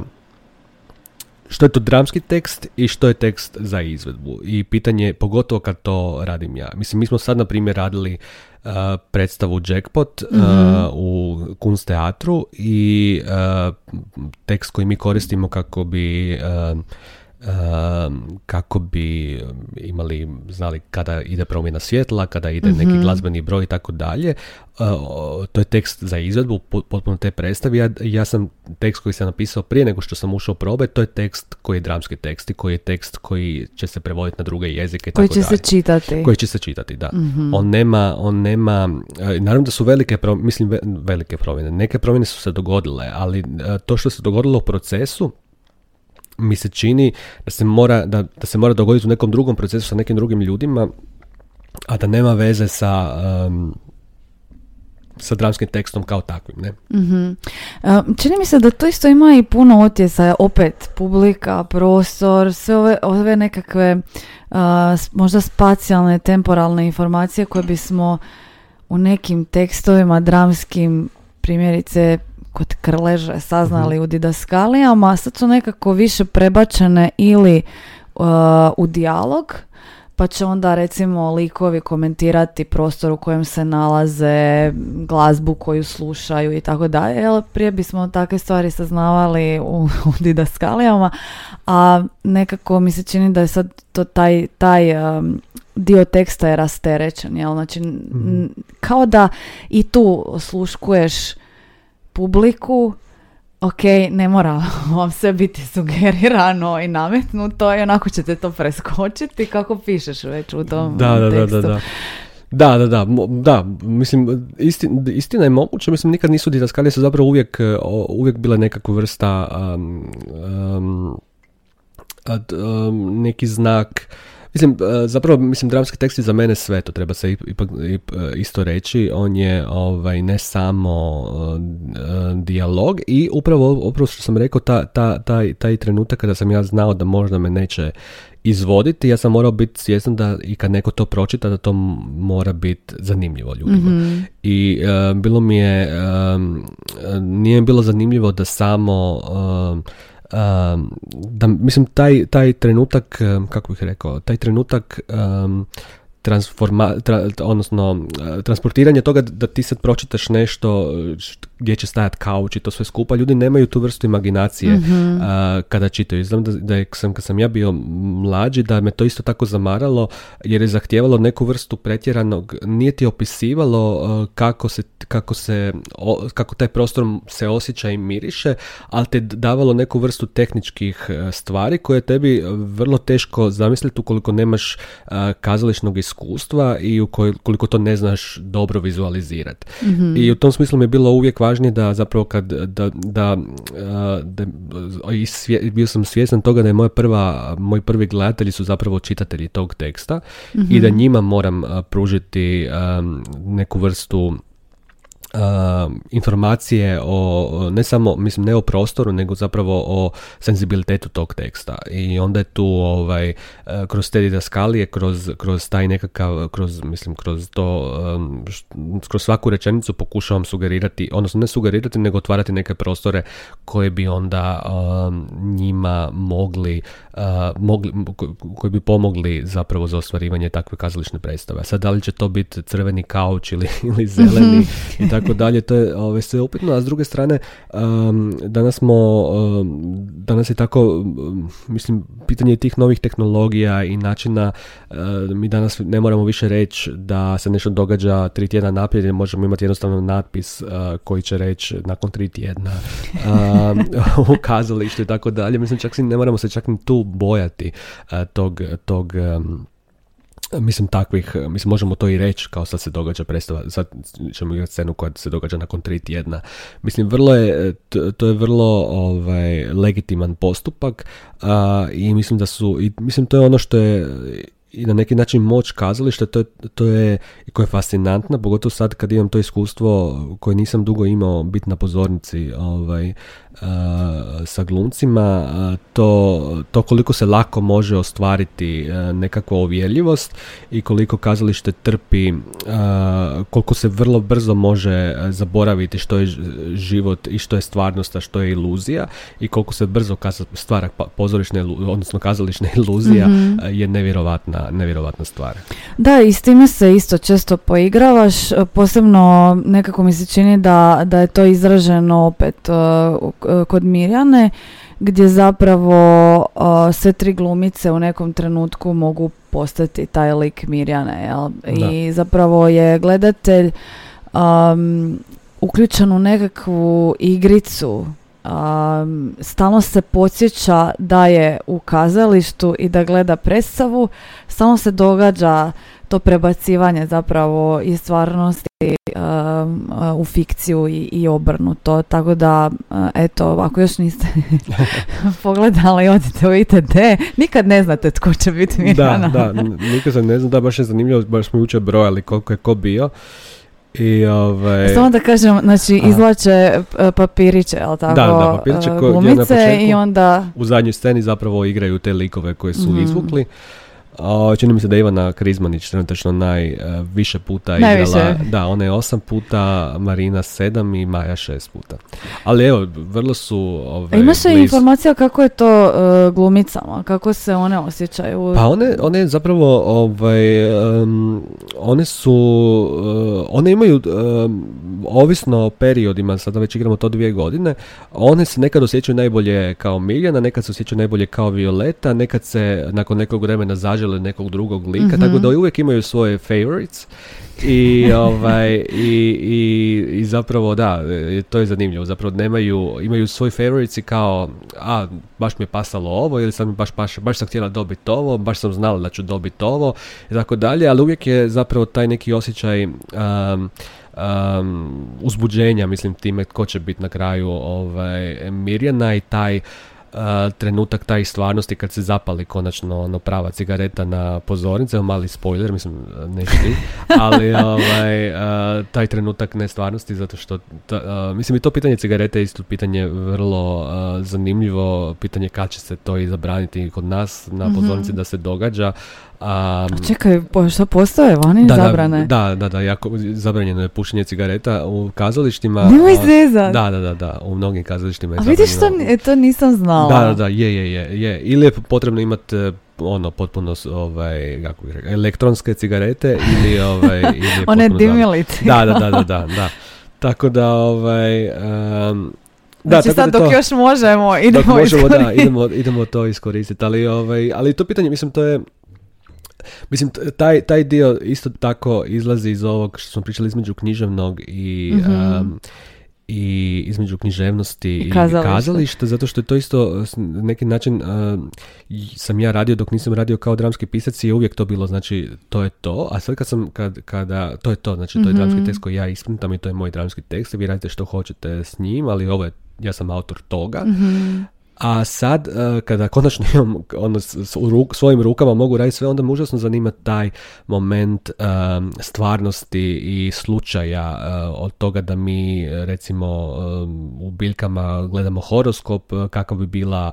što je to dramski tekst i što je tekst za izvedbu. I pitanje, pogotovo kad to radim ja. Mislim, mi smo sad, na primjer, radili uh, predstavu Jackpot uh, mhm. u Kunst teatru i uh, tekst koji mi koristimo kako bi kako bi imali, znali kada ide promjena svjetla, kada ide neki mhm. glazbeni broj i tako dalje. To je tekst za izvedbu, potpuno te predstavi. Ja, ja sam tekst koji sam napisao prije nego što sam ušao probe, to je tekst koji je dramski tekst i koji je tekst koji će se prevoditi na druge jezike. Koji će se čitati. Koji će se čitati, da. Mhm. On nema, on nema, e, naravno da su velike, mislim velike promjene. Neke promjene su se dogodile, ali e, to što se dogodilo u procesu, mi se čini da se mora, da, da se mora dogoditi u nekom drugom procesu sa nekim drugim ljudima, a da nema veze sa um, sa dramskim tekstom kao takvim, ne? mm čini mi se da to isto ima i puno utjecaja, opet publika, prostor, sve ove, ove nekakve uh, možda spacijalne, temporalne informacije koje bismo u nekim tekstovima dramskim primjerice kod Krleže saznali mm-hmm. u didaskalijama, sad su nekako više prebačene ili uh, u dijalog, pa će onda recimo likovi komentirati prostor u kojem se nalaze, glazbu koju slušaju i tako dalje. Prije bismo takve stvari saznavali u, u didaskalijama, a nekako mi se čini da je sad to taj, taj um, dio teksta je rasterećen, jel? Znači, mhm. kao da i tu sluškuješ publiku, ok, ne mora [LAUGHS] vam sve biti sugerirano i nametnuto i onako ćete to preskočiti kako pišeš već u tom da, da, tekstu. Da, da, da. Da, da, da, da, mislim, istina je moguća, mislim, nikad nisu didaskalije su zapravo uvijek, uvijek bila nekakva vrsta um, um, um, neki znak Mislim, e, zapravo, mislim, dramski tekst je za mene sve, to treba se ipak e, isto reći. On je ovaj, ne samo uh, dijalog i upravo, upravo što sam rekao, ta, ta, taj, taj trenutak kada sam ja znao da možda me neće izvoditi, ja sam morao biti svjestan da i kad neko to pročita, da to mora biti zanimljivo ljudima. Mhm. I bilo mi je, nije bilo zanimljivo da samo da mislim taj, taj trenutak, kako bih rekao, taj trenutak transforma, odnosno transportiranje toga da ti sad pročitaš nešto gdje će stajat kauč i to sve skupa, ljudi nemaju tu vrstu imaginacije mm kada čitaju. Znam da, da je, sam, kad sam ja bio mlađi, da me to isto tako zamaralo, jer je zahtijevalo neku vrstu pretjeranog, nije ti opisivalo kako se, kako se, kako taj prostor se osjeća i miriše, ali te davalo neku vrstu tehničkih stvari koje tebi vrlo teško zamisliti ukoliko nemaš kazališnog iskustva i ukoliko to ne znaš dobro vizualizirati. mm I u tom smislu mi je bilo uvijek važnije da zapravo kad da, da, da i bio sam svjestan toga da je moja prva, moji prvi gledatelji su zapravo čitatelji tog teksta i da njima moram pružiti neku vrstu informacije o, ne samo, mislim, ne o prostoru, nego zapravo o senzibilitetu tog teksta. I onda je tu, ovaj, kroz te didaskalije, kroz, kroz taj nekakav, kroz, mislim, kroz to, kroz svaku rečenicu pokušavam sugerirati, odnosno ne sugerirati, nego otvarati neke prostore koje bi onda njima mogli, mogli, koji bi pomogli zapravo za ostvarivanje takve kazališne predstave. Sad, da li će to biti crveni kauč ili, [LAUGHS] ili zeleni i tako dalje, to je ove, sve upitno, a s druge strane um, danas smo, danas je tako, mislim, pitanje tih novih tehnologija i načina, mi danas ne moramo više reći da se nešto događa tri tjedna naprijed, možemo imati jednostavno natpis koji će reći nakon tri tjedna [LAUGHS] u kazalištu i tako dalje, mislim, čak si ne moramo se čak ni tu bojati tog, tog mislim takvih, mislim možemo to i reći kao sad se događa predstava, sad ćemo imati scenu koja se događa nakon tri tjedna. Mislim vrlo je, to je vrlo ovaj, legitiman postupak i mislim da su, i mislim to je ono što je i na neki način moć kazališta, to je, to je koja je fascinantna, pogotovo sad kad imam to iskustvo koje nisam dugo imao biti na pozornici ovaj, sa glumcima, to, to koliko se lako može ostvariti nekakva ovjeljivost i koliko kazalište trpi, koliko se vrlo brzo može zaboraviti što je život i što je stvarnost, a što je iluzija i koliko se brzo stvara pa, pozorišna, odnosno kazališna [LAUGHS] iluzija mhm. je nevjerovatna, nevjerovatna stvar. Da, i s time se isto često poigravaš, posebno nekako mi se čini da, da je to izraženo opet kod Mirjane gdje zapravo sve tri glumice u nekom trenutku mogu postati taj lik Mirjane jel? i zapravo je gledatelj um, uključen u nekakvu igricu um, stalno se podsjeća da je u kazalištu i da gleda predstavu stalno se događa to prebacivanje zapravo iz stvarnosti um, u fikciju i, i obrnuto. Tako da, uh, eto, ako još niste [LAUGHS] pogledali, odite u ITD, nikad ne znate tko će biti Mirjana. Da, da, nikad se ne zna, da, baš je zanimljivo, baš smo jučer brojali koliko je ko bio. I ovaj... Samo da kažem, znači izlače papiriće, jel tako? Da, da, papiriće uh, glumice i onda... U zadnjoj sceni zapravo igraju te likove koje su mm. izvukli. A, čini mi se da je Ivana Krizmanić trenutačno najviše puta igrala. Da, ona je osam puta, Marina sedam i Maja šest puta. Ali evo, vrlo su... Ove, Imaš li informacija kako je to uh, glumicama? Kako se one osjećaju? Pa one, one zapravo, ovaj, one su, uh, one imaju, ovisno o periodima, sada već igramo to dvije godine, one se nekad osjećaju najbolje kao Miljana, nekad se osjećaju najbolje kao Violeta, nekad se nakon nekog vremena zažele ili nekog drugog lika, tako mhm. da uvijek imaju svoje favorites i, [LAUGHS] ovaj, i, i, i, zapravo da, to je zanimljivo, zapravo nemaju, imaju svoj favorites i kao, a baš mi je pasalo ovo ili sam baš, baš, baš sam htjela dobiti ovo, baš sam znala da ću dobiti ovo i tako dalje, ali uvijek je zapravo taj neki osjećaj um, um, uzbuđenja, mislim time tko će biti na kraju ovaj, Mirjana i taj trenutak taj stvarnosti kad se zapali konačno ono prava cigareta na pozornice, mali spoiler, mislim neće [LAUGHS] ali ovaj, taj trenutak nestvarnosti zato što mislim i to pitanje cigarete je isto pitanje vrlo zanimljivo, pitanje kad će se to i zabraniti kod nas na mhm. pozornici da se događa, a, čekaj, što postoje vani da, zabrane? Da, da, da, jako zabranjeno je pušenje cigareta u kazalištima. Nemoj zezat. Da, da, da, da, u mnogim kazalištima je A vidiš što, e, to nisam znala. Da, da, da, je, je, je, je. Ili je potrebno imati e, ono potpuno ovaj kako bih rekao elektronske cigarete ili [LAUGHS] ovaj ili one dimilice. Da, da, da, da, da, da. Tako da ovaj um, da, znači sad dok to, još možemo, idemo dok možemo, da, idemo, idemo to iskoristiti, ali, ovaj, ali to pitanje, mislim, to je, Mislim, taj, taj dio isto tako izlazi iz ovog što smo pričali između književnog i... mm i između književnosti i, kazališta. zato što je to isto na neki način sam ja radio dok nisam radio kao dramski pisac i je uvijek to bilo, znači to je to, a sad kad sam, kad, kada, to je to, znači to je dramski mhm. tekst koji ja isprintam i to je moj dramski tekst, vi radite što hoćete s njim, ali ovo je, ja sam autor toga, mm a sad, e, kada konačno [LAUGHS] imam ono, svojim rukama mogu raditi sve, onda me užasno zanima taj moment stvarnosti i slučaja e, od toga da mi, recimo, u biljkama gledamo horoskop, e, kakva bi bila,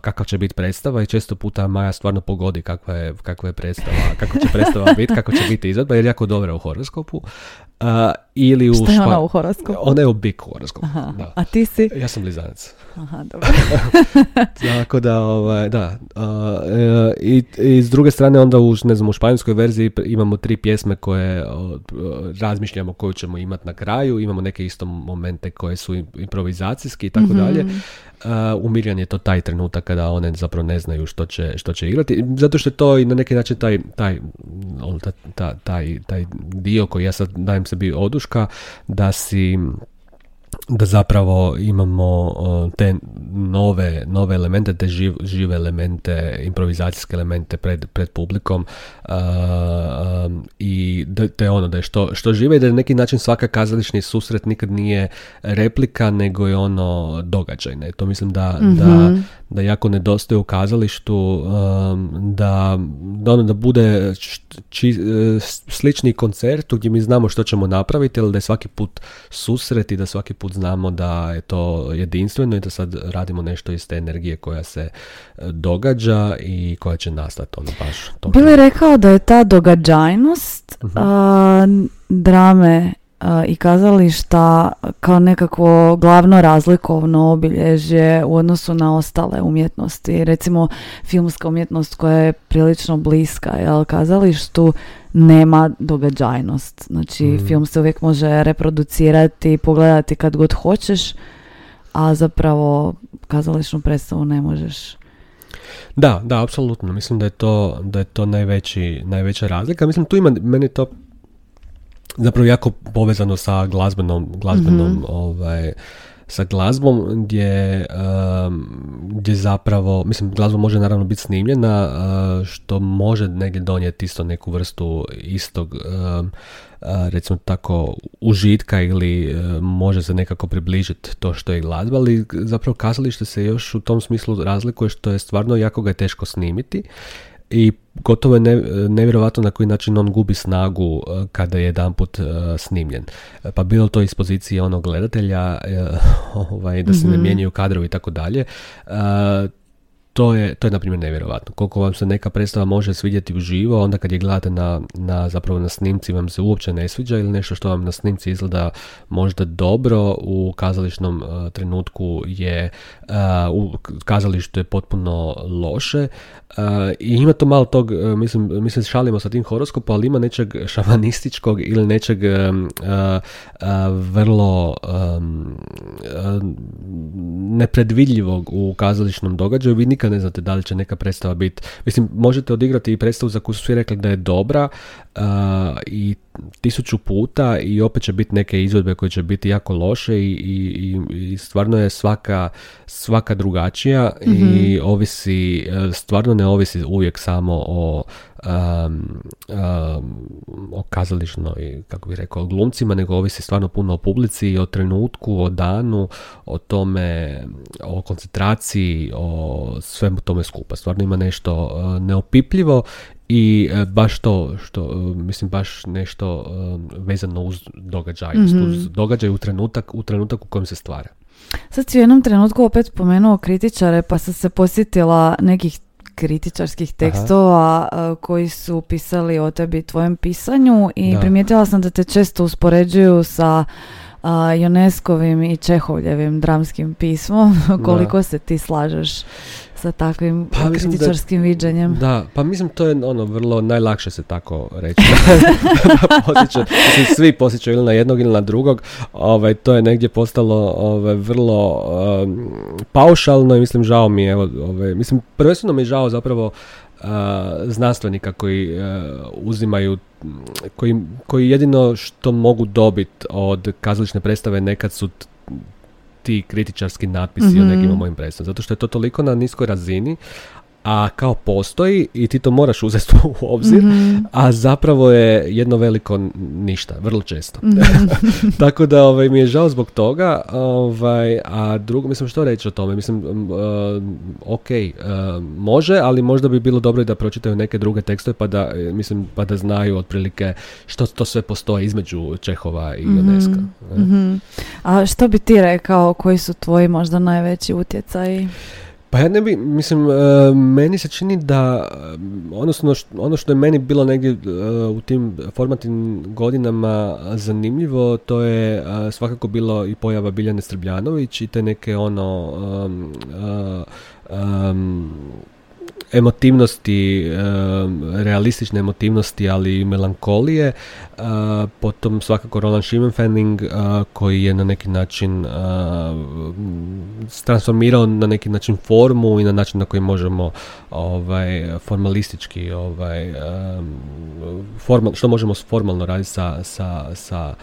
kakav će biti predstava i često puta Maja stvarno pogodi kakva je, kakva je predstava, kako će predstava [LAUGHS] biti, kako će biti izvedba, jer je jako dobra u horoskopu. Uh, ili u Šta je ona u horoskopu? Ona je u bik horoskopu. Da. A ti si? Ja sam blizanac. Aha, dobro. [LAUGHS] Tako da, ovaj, da. Uh, i, i, s druge strane onda u, ne znam, u španjolskoj verziji imamo tri pjesme koje uh, razmišljamo koju ćemo imati na kraju. Imamo neke isto momente koje su improvizacijski i tako mhm. dalje. Umirjan je to taj trenutak kada one zapravo ne znaju što će, što će igrati. Zato što je to i na neki način taj, taj, ono, taj, taj dio koji ja sad dajem sebi oduška da si da zapravo imamo te nove, nove elemente, te žive elemente, improvizacijske elemente pred, pred publikom i da, te ono da je što, što žive i da je na neki način svaka kazališni susret nikad nije replika nego je ono događaj. Ne? To mislim da, da, mhm. Da jako nedostaje u kazalištu, da, da, ono, da bude či, slični koncert gdje mi znamo što ćemo napraviti, ali da je svaki put susret i da svaki put znamo da je to jedinstveno i da sad radimo nešto iz te energije koja se događa i koja će nastati ono baš. Bili rekao da je ta događajnost uh drame i kazališta kao nekakvo glavno razlikovno obilježje u odnosu na ostale umjetnosti. Recimo filmska umjetnost koja je prilično bliska jel, kazalištu nema događajnost. Znači mm. film se uvijek može reproducirati, pogledati kad god hoćeš, a zapravo kazališnu predstavu ne možeš. Da, da, apsolutno. Mislim da je to, da je to najveći, najveća razlika. Mislim, tu ima, meni to zapravo jako povezano sa glazbenom, glazbenom mm ovaj, sa glazbom gdje, um, gdje zapravo, mislim glazba može naravno biti snimljena uh, što može negdje donijeti isto neku vrstu istog um, uh, recimo tako užitka ili uh, može se nekako približiti to što je glazba, ali zapravo kazalište se još u tom smislu razlikuje što je stvarno jako ga je teško snimiti i gotovo je nevjerojatno na koji način on gubi snagu e, kada je jedanput uh, snimljen. E, pa bilo to iz pozicije onog gledatelja, [LAUGHS] ovaj, da se ne mhm. mijenjaju kadrovi i tako dalje to je, to je na primjer nevjerojatno. Koliko vam se neka predstava može svidjeti uživo, onda kad je gledate na, na, zapravo na snimci vam se uopće ne sviđa ili nešto što vam na snimci izgleda možda dobro, u kazališnom uh, trenutku je uh, u kazalištu je potpuno loše uh, i ima to malo tog, mislim, mislim šalimo sa tim horoskopom, ali ima nečeg šamanističkog ili nečeg um, vrlo um, nepredvidljivog u kazališnom događaju. Vi ne znate da li će neka predstava biti. Mislim, možete odigrati i predstavu za koju su svi rekli da je dobra uh, i tisuću puta i opet će biti neke izvedbe koje će biti jako loše i, i, i stvarno je svaka, svaka drugačija i mhm. ovisi, uh, stvarno ne ovisi uvijek samo o um, o kazališnoj, kako bih rekao, glumcima, nego ovisi stvarno puno o publici, o trenutku, o danu, o tome, o koncentraciji, o svemu tome skupa. Stvarno ima nešto uh, neopipljivo i uh, baš to, što, uh, mislim, baš nešto vezano uz događaj, mm uz događaj u trenutak, u trenutak u kojem se stvara. Sad si u jednom trenutku opet spomenuo kritičare, pa sam se posjetila nekih kritičarskih tekstova koji su pisali o tebi tvojem pisanju i primijetila sam da te često uspoređuju sa Joneskovim i Čehovljevim dramskim pismom. [LAUGHS] Koliko se ti slažeš sa takvim pa, kritičarskim viđenjem. Da, pa mislim to je ono vrlo najlakše se tako reći. [LAUGHS] posjeća, svi posjećaju ili na jednog ili na drugog. Ovaj, to je negdje postalo ovaj, vrlo um, paušalno i mislim žao mi je. Ovaj, mislim prvenstveno mi je žao zapravo uh, znanstvenika koji uh, uzimaju koji, koji jedino što mogu dobiti od kazalične predstave nekad su ti kritičarski natpisi mm-hmm. o mhm. nekim mojim predstavama. Zato što je to toliko na niskoj razini, a kao postoji i ti to moraš uzeti [LAUGHS] u obzir, mhm. a zapravo je jedno veliko ništa, vrlo često. Mhm. [LAUGHS] [LAUGHS] Tako da ovaj, mi je žao zbog toga, ovaj, a drugo, mislim što reći o tome, mislim, uh, ok, uh, može, ali možda bi bilo dobro i da pročitaju neke druge tekstove pa da, mislim, pa da znaju otprilike što to sve postoji između Čehova i mm A što bi ti rekao, koji su tvoji možda najveći utjecaji? Pa ja ne bi, mislim, e, meni se čini da, odnosno ono što je meni bilo negdje e, u tim formatnim godinama zanimljivo, to je e, svakako bilo i pojava Biljane Strbljanović i te neke ono emotivnosti, realistične emotivnosti, ali i melankolije. Potom svakako Roland Schimmelfenning koji je na neki način transformirao na neki način formu i na način na koji možemo ovaj, formalistički ovaj, formal, što možemo formalno raditi sa, sa, sa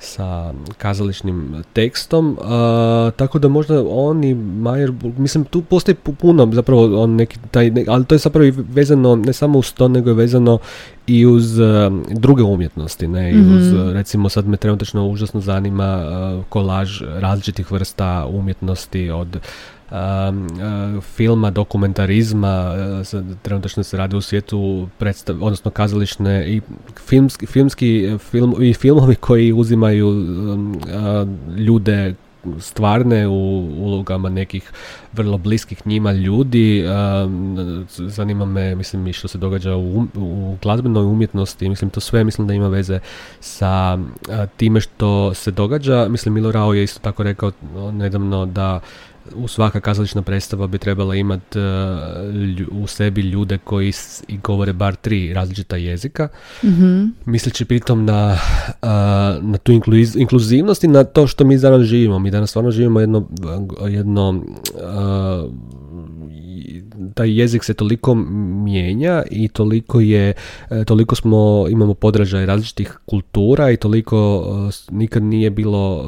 sa kazališnim tekstom, tako da možda on i Majer, mislim tu postoji puno zapravo on neki taj, ali to je zapravo i vezano ne samo uz to, nego je vezano i uz druge umjetnosti, ne, i uz, mhm. recimo sad me trenutno užasno zanima kolaž različitih vrsta umjetnosti od filma, dokumentarizma, trenutno se radi u svijetu predstav, odnosno kazališne i filmski, filmski film, i filmovi koji uzimaju ljude stvarne u ulogama nekih vrlo bliskih njima ljudi. Zanima me, mislim, i što se događa u, um, u glazbenoj umjetnosti. Mislim, to sve mislim da ima veze sa time što se događa. Mislim, Milo Rao je isto tako rekao nedavno da svaka kazališna predstava bi trebala imati uh, u sebi ljude koji govore bar tri različita jezika. Mm-hmm. Misleći pritom na, na tu inkluzivnost i na to što mi danas živimo. Mi danas stvarno živimo jedno, jedno taj jezik se toliko mijenja i toliko je, toliko smo, imamo podražaj različitih kultura i toliko nikad nije bilo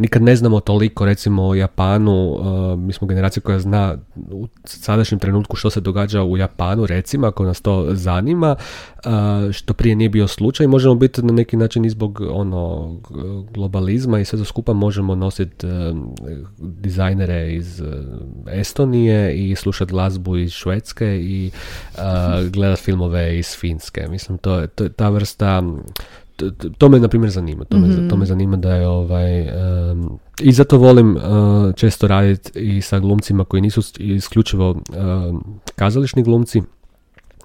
nikad ne znamo toliko recimo o Japanu, uh, mi smo generacija koja zna u sadašnjem trenutku što se događa u Japanu recimo ako nas to zanima, uh, što prije nije bio slučaj, možemo biti na neki način i zbog ono globalizma i sve to skupa možemo nositi uh, dizajnere iz Estonije i slušati glazbu iz Švedske i gledati filmove iz Finske. Mislim, to, to, ta vrsta to me na primjer zanima. To, me, mhm. to me zanima da je ovaj... I zato volim uh, često raditi i sa glumcima koji nisu isključivo uh, kazališni glumci.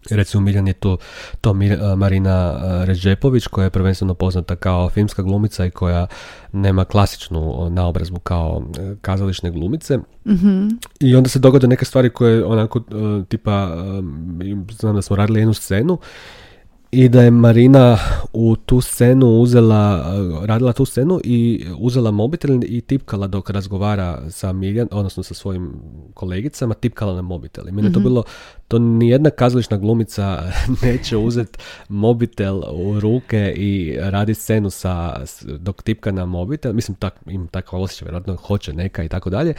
Recimo Miljan je tu to uh, Marina Ređepović koja je prvenstveno poznata kao filmska glumica i koja nema klasičnu naobrazbu kao kazališne glumice. mm I onda se događa neke stvari koje onako tipa, znam da smo radili jednu scenu i da je Marina u tu scenu uzela, radila tu scenu i uzela mobitel i tipkala dok razgovara sa Miljan, odnosno sa svojim kolegicama, tipkala na mobitel. I meni je to mhm. bilo, to nijedna kazališna glumica [LAUGHS] neće uzeti mobitel u ruke i radi scenu sa, dok tipka na mobitel. Mislim, tak, im takav osjećaj, vjerojatno hoće neka i tako dalje.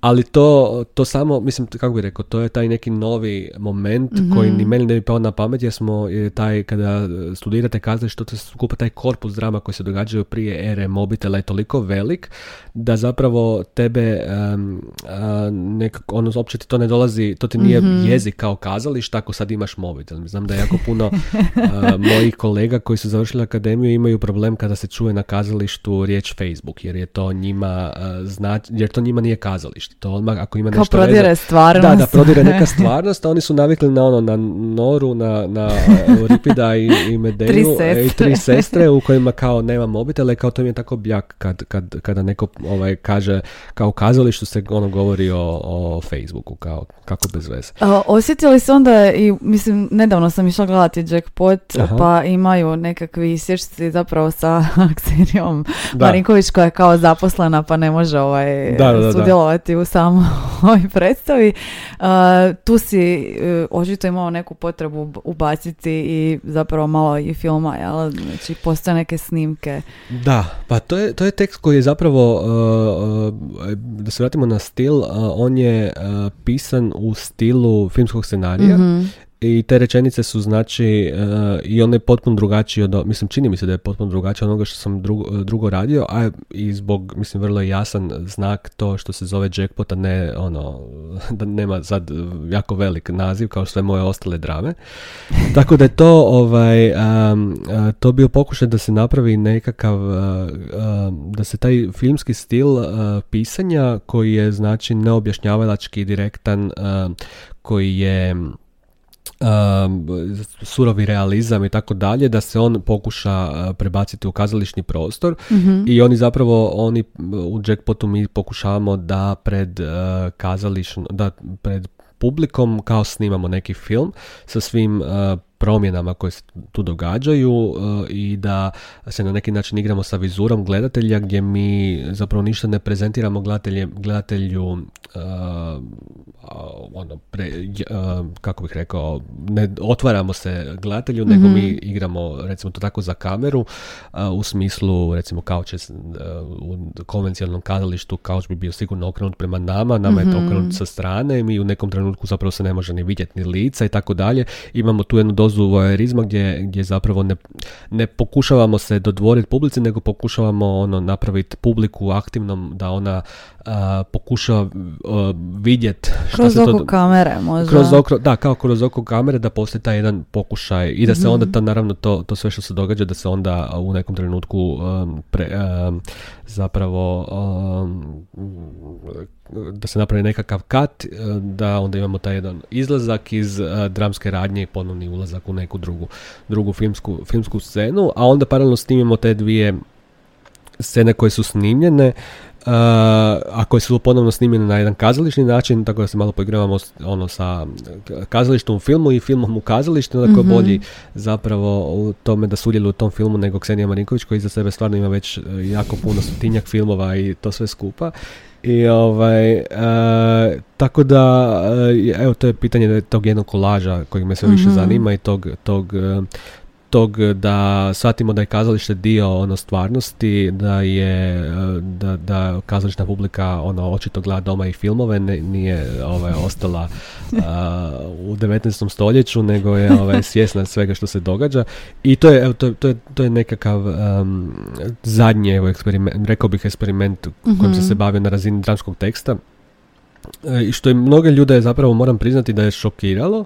Ali to, to samo, mislim, kako bih rekao, to je taj neki novi moment koji ni meni ne bi pao na pamet jer smo, je taj kada studirate kazalište, to skupa taj korpus drama koji se događaju prije ere mobitela je toliko velik da zapravo tebe um, nekako, ono, uopće ti to ne dolazi, to ti nije mm jezik kao kazalište ako sad imaš mobitel. Znam da je jako puno [LAUGHS] mojih kolega koji su završili akademiju imaju problem kada se čuje na kazalištu riječ Facebook, jer je to njima uh, jer to njima nije kazalište. To odmah ako ima nešto kao prodire stvarnost. Da, da, prodire neka [LAUGHS] stvarnost, a oni su navikli na ono, na Noru, na, na Ripida i, i Medeju, tri i tri sestre u kojima kao nema mobitela i kao to mi je tako bjak kad, kad, kada neko ovaj, kaže kao kazalištu se ono govori o, o Facebooku, kao kako bez veze. Osjetili se onda i mislim nedavno sam išla gledati Jackpot pa imaju nekakvi sjećati zapravo sa [LAUGHS] Akserijom Marinković koja je kao zaposlena pa ne može ovaj, sudjelovati u samoj [LAUGHS] predstavi. tu si uh, očito imao neku potrebu ubaciti i zapravo malo i filma, jel? Znači postoje neke snimke. Da, pa to je, to je tekst koji je zapravo Uh, da se vratimo na stil, uh, on je uh, pisan u stilu filmskog scenarija mm i te rečenice su znači uh, i on je potpuno drugačiji od, mislim čini mi se da je potpuno drugačiji od onoga što sam drugo, drugo radio, a i zbog mislim vrlo jasan znak to što se zove jackpot, a ne ono [LAUGHS] da nema sad jako velik naziv kao sve moje ostale drame. [LAUGHS] Tako da je to ovaj um, uh, to bio pokušaj da se napravi nekakav uh, da se taj filmski stil pisanja koji je znači neobjašnjavalački direktan koji je um, surovi realizam i tako dalje, da se on pokuša uh, prebaciti u kazališni prostor mhm. i oni zapravo, oni u Jackpotu mi pokušavamo da pred uh, kazališno, da pred publikom kao snimamo neki film sa svim uh, promjenama koje se tu događaju uh, i da se na neki način igramo sa vizurom gledatelja gdje mi zapravo ništa ne prezentiramo gledatelju, gledatelju uh, ono, pre, kako bih rekao, ne otvaramo se gledatelju, nego mi mhm. igramo, recimo to tako, za kameru, u smislu, recimo, kao će u konvencionalnom kazalištu, kao bi bio sigurno okrenut prema nama, nama je to mhm. okrenut sa strane i mi u nekom trenutku zapravo se ne može ni vidjeti ni lica i tako dalje. Imamo tu jednu dozu voajerizma gdje, gdje zapravo ne, ne pokušavamo se dodvoriti publici, nego pokušavamo ono napraviti publiku aktivnom da ona a, pokuša vidjeti kroz oko kamere možda. Kroz oko, da, kao kroz oko kamere da postoji taj jedan pokušaj i da se onda mhm. to, naravno to, to sve što se događa da se onda u nekom trenutku um, pre, um, zapravo um, da se napravi nekakav kat, da onda imamo taj jedan izlazak iz uh, dramske radnje i ponovni ulazak u neku drugu, drugu filmsku, filmsku scenu, a onda paralelno snimimo te dvije scene koje su snimljene Uh, a koje su ponovno snimljene na jedan kazališni način, tako da se malo poigravamo ono sa kazalištom u filmu i filmom u kazalištu, onda mm bolji zapravo u tome da sudjeluje u tom filmu nego Ksenija Marinković koji za sebe stvarno ima već jako puno stotinjak filmova i to sve skupa. I ovaj, uh, tako da, evo to je pitanje tog jednog kolaža koji me sve više mhm. zanima i tog, tog tog da shvatimo da je kazalište dio ono stvarnosti, da je da, da kazališna publika ono očito gleda doma i filmove, ne, nije ovaj, ostala u 19. stoljeću, nego je ovaj, svjesna svega što se događa i to je, evo, to, to, je, to je nekakav um, zadnji evo, eksperiment, rekao bih eksperiment kojim mm-hmm. sam se bavio na razini dramskog teksta e, i što je mnoge ljude zapravo moram priznati da je šokiralo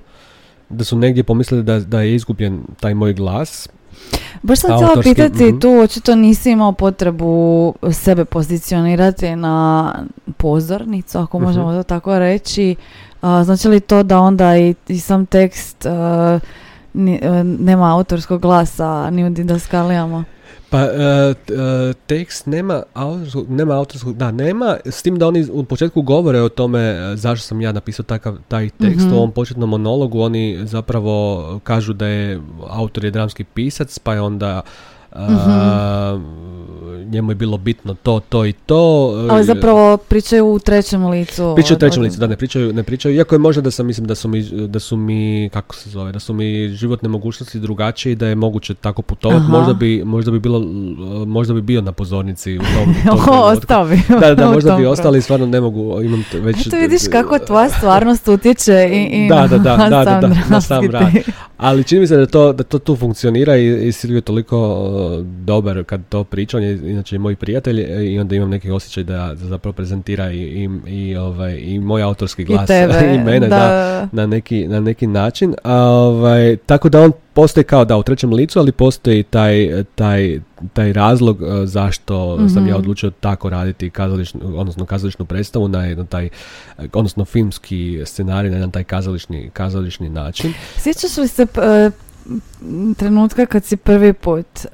da su negdje pomislili da, da je izgubljen taj moj glas. Baš sam htjela pitati, mm tu očito nisi imao potrebu sebe pozicionirati na pozornicu, ako mhm. možemo to tako reći. znači li to da onda i, i sam tekst nema autorskog glasa ni u didaskalijama? Pa uh, tekst nema autorskog, nema autorskog, da nema, s tim da oni u početku govore o tome e, zašto sam ja napisao takav, taj tekst u mhm. ovom početnom monologu, oni zapravo kažu da je autor je dramski pisac, pa je onda uh njemu je bilo bitno to, to i to. Ali zapravo pričaju u trećem licu. Pričaju u trećem licu, da ne pričaju, ne pričaju, iako je možda da sam, mislim da su mi, da su mi, kako se zove, da su mi životne mogućnosti drugačije i da je moguće tako putovati, možda bi, možda bi bilo, možda bi bio na pozornici u tom, tom [LAUGHS] Ostao bi. Da, da, možda bi ostali, stvarno ne mogu, imam već... Eto vidiš kako tvoja stvarnost utječe i, i da, da, da, da, da, da, na sam rad. Ali čini mi se da to, da to tu funkcionira i, i Silvio je toliko dobar kad to priča, on je inače moj prijatelj e, i onda imam neki osjećaj da, zapravo prezentira i, i, i, ovaj, i moj autorski glas i, [LAUGHS] i mene da. na, neki, na neki način. A, ovaj, tako da on postoji kao da u trećem licu, ali postoji taj, taj, taj razlog e, zašto sam ja mhm. odlučio tako raditi kazališnu, odnosno kazališnu predstavu na jedan taj, odnosno filmski scenarij na jedan taj kazališni, kazališni način. Sjećaš li se trenutka kad si prvi put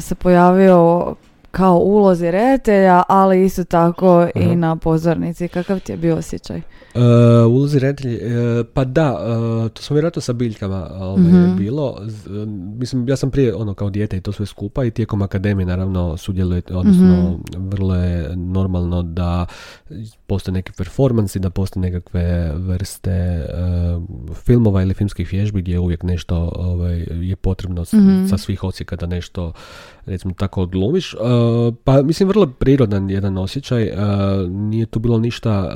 se pojavio kao ulozi redatelja, ali isto tako i na pozornici. Kakav ti je bio osjećaj? Uh, ulozi redatelj, uh, pa da, uh, to smo vjerojatno sa biljkama ovaj, mm bilo. mislim, ja sam prije ono kao dijete i to sve skupa i tijekom akademije naravno sudjeluje, odnosno mm vrlo je normalno da postoje neki performansi, da postoje nekakve vrste filmova ili filmskih vježbi gdje uvijek nešto ovaj, je potrebno mm sa svih ocijeka da nešto recimo tako odglumiš. pa mislim vrlo prirodan jedan osjećaj, nije tu bilo ništa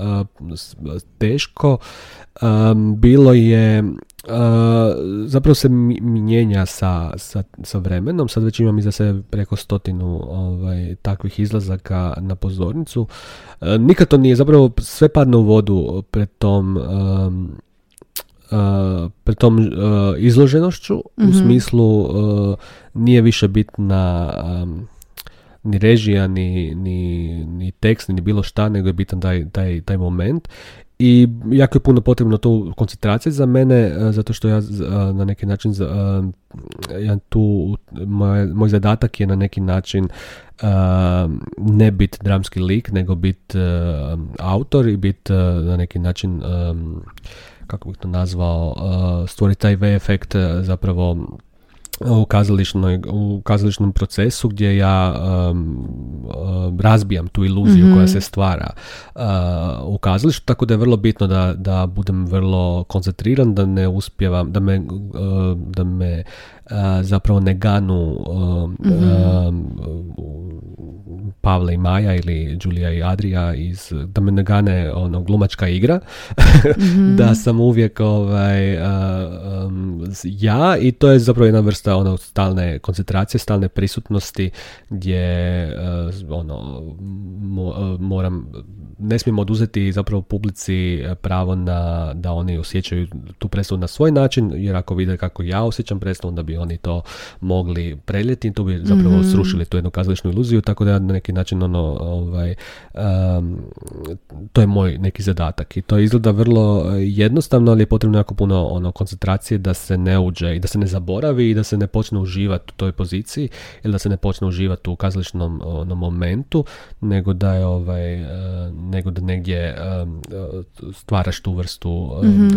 teško. bilo je zapravo se mijenja sa, sa, sa, vremenom. Sad već imam iza sebe preko stotinu ovaj, takvih izlazaka na pozornicu. nikad to nije, zapravo sve padne u vodu pred tom pred tom izloženošću u mhm. smislu nije više bitna ni režija, ni, ni, ni tekst, ni bilo šta, nego je bitan taj, taj, taj moment. I jako je puno potrebno to koncentracije za mene, e, zato što ja e, na neki način, e, ja tu, moj, moj zadatak je na neki način ne biti dramski lik, nego biti autor i biti na neki način, kako bih to nazvao, stvoriti taj V efekt zapravo u, kazališnoj, u kazališnom procesu gdje ja razbijam tu iluziju koja mhm. se stvara uh, u kazalištu, tako da je vrlo bitno da, da budem vrlo koncentriran, da ne uspjevam, da me, da me zapravo ne ganu mm Pavle i Maja ili Đulija i Adrija iz, da me ne gane ono, glumačka igra, [LAUGHS] mhm. da sam uvijek ovaj, ja i to je zapravo jedna vrsta ono, stalne koncentracije, stalne prisutnosti gdje ono, moram ne smijemo oduzeti zapravo publici pravo na, da oni osjećaju tu predstavu na svoj način, jer ako vide kako ja osjećam predstavu, onda bi oni to mogli preljeti i tu bi zapravo mm srušili tu jednu kazališnu iluziju, tako da ja na neki način ono, ovaj, to je moj neki zadatak. I to izgleda vrlo jednostavno, ali je potrebno jako puno ono, koncentracije da se ne uđe i da se ne zaboravi i da se ne počne uživati u toj poziciji ili da se ne počne uživati u kazališnom ono, momentu, nego da je ovaj, nego da negdje stvaraš tu vrstu mm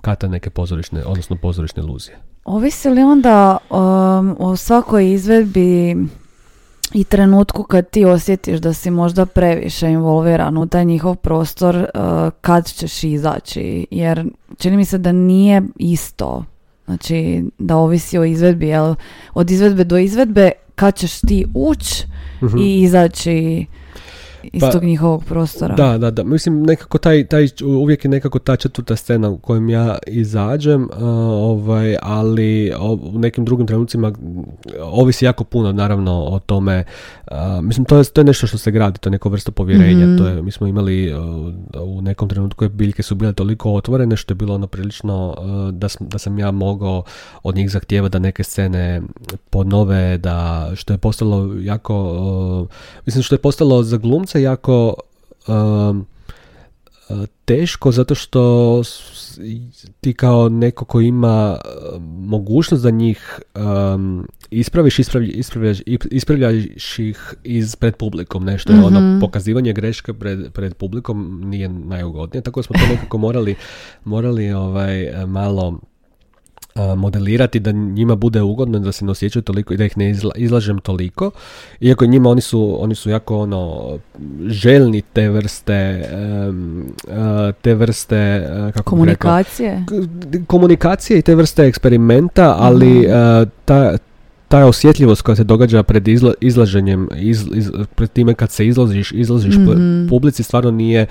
kata neke pozorišne, odnosno pozorišne iluzije. Ovisi li onda o svakoj izvedbi i trenutku kad ti osjetiš da si možda previše involviran u taj njihov prostor, kad ćeš izaći? Jer čini mi se da nije isto. Znači, da ovisi o izvedbi, jel? Od izvedbe do izvedbe, kad ćeš ti ući mhm. i izaći iz pa, tog njihovog prostora. Da, da, da. Mislim, nekako taj, taj, uvijek je nekako ta četvrta scena u kojem ja izađem, ovaj, ali u nekim drugim trenucima ovisi jako puno, naravno, o tome. mislim, to je, to je nešto što se gradi, to je neko vrsta povjerenja. mm To je, mi smo imali u nekom trenutku biljke su bile toliko otvorene što je bilo ono prilično da, sam, da sam ja mogao od njih zahtijeva da neke scene ponove, da što je postalo jako, mislim što je postalo za glumce jako um, uh, teško zato što ti kao neko ko ima uh, mogućnost da njih um, ispraviš, ispravljaš, ispravljaš ih iz pred publikom. Nešto je ono mhm. pokazivanje greške pred, pred publikom nije najugodnije, tako da smo to nekako morali, morali ovaj, malo modelirati da njima bude ugodno da se ne osjećaju toliko i da ih ne izlažem toliko iako njima oni su oni su jako ono željni te vrste te vrste kako komunikacije komunikacije i te vrste eksperimenta ali mhm. ta ta osjetljivost koja se događa pred izla, izlaženjem, iz, pred time kad se izlaziš, izlaziš mm publici, stvarno nije,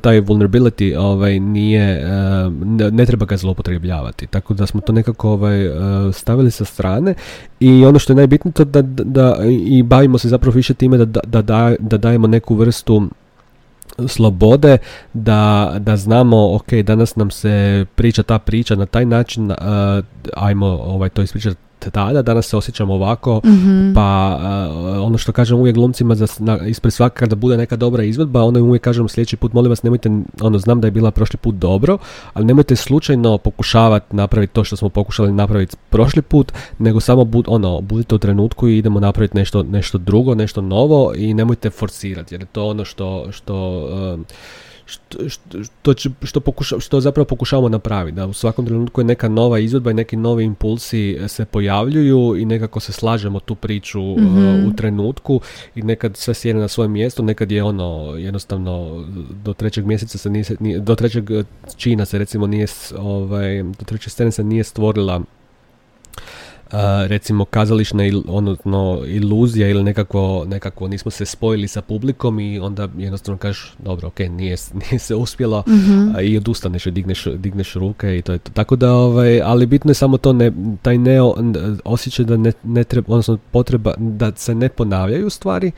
taj vulnerability ovaj, nije, eh, ne, treba ga zloupotrebljavati. Tako da smo to nekako ovaj, eh, stavili sa strane i ono što je najbitnije to da, da, i bavimo se zapravo više time da, da, da, da dajemo neku vrstu slobode da, da znamo ok danas nam se priča ta priča na taj način uh, ajmo ovaj to ispričati tada, danas se osjećam ovako, mhm. pa uh, ono što kažem uvijek glumcima za, na, ispred svaka kada bude neka dobra izvedba, onda uvijek kažem sljedeći put, molim vas, nemojte, ono, znam da je bila prošli put dobro, ali nemojte slučajno pokušavati napraviti to što smo pokušali napraviti prošli put, što samo bud, ono, budite u trenutku i idemo napraviti nešto, nešto drugo, nešto novo i nemojte forsirati, jer je to ono što, što uh, što, što, što, pokuša, što zapravo pokušavamo napraviti. Da u svakom trenutku je neka nova izvedba i neki novi impulsi se pojavljuju i nekako se slažemo tu priču mm u trenutku i nekad sve sjene na svoje mjesto, nekad je ono jednostavno do trećeg mjeseca se nije, do trećeg čina se recimo nije ovaj, do treće scene se nije stvorila recimo kazališna il, odnosno iluzija ili nekako, nekako nismo se spojili sa publikom i onda jednostavno kažeš dobro ok nije, [LAUGHS] nije se uspjelo mm i odustaneš i digneš, digneš ruke i to je to. Tako da ovaj, ali bitno je samo to ne, taj ne osjećaj da ne, ne treba, odnosno potreba da se ne ponavljaju stvari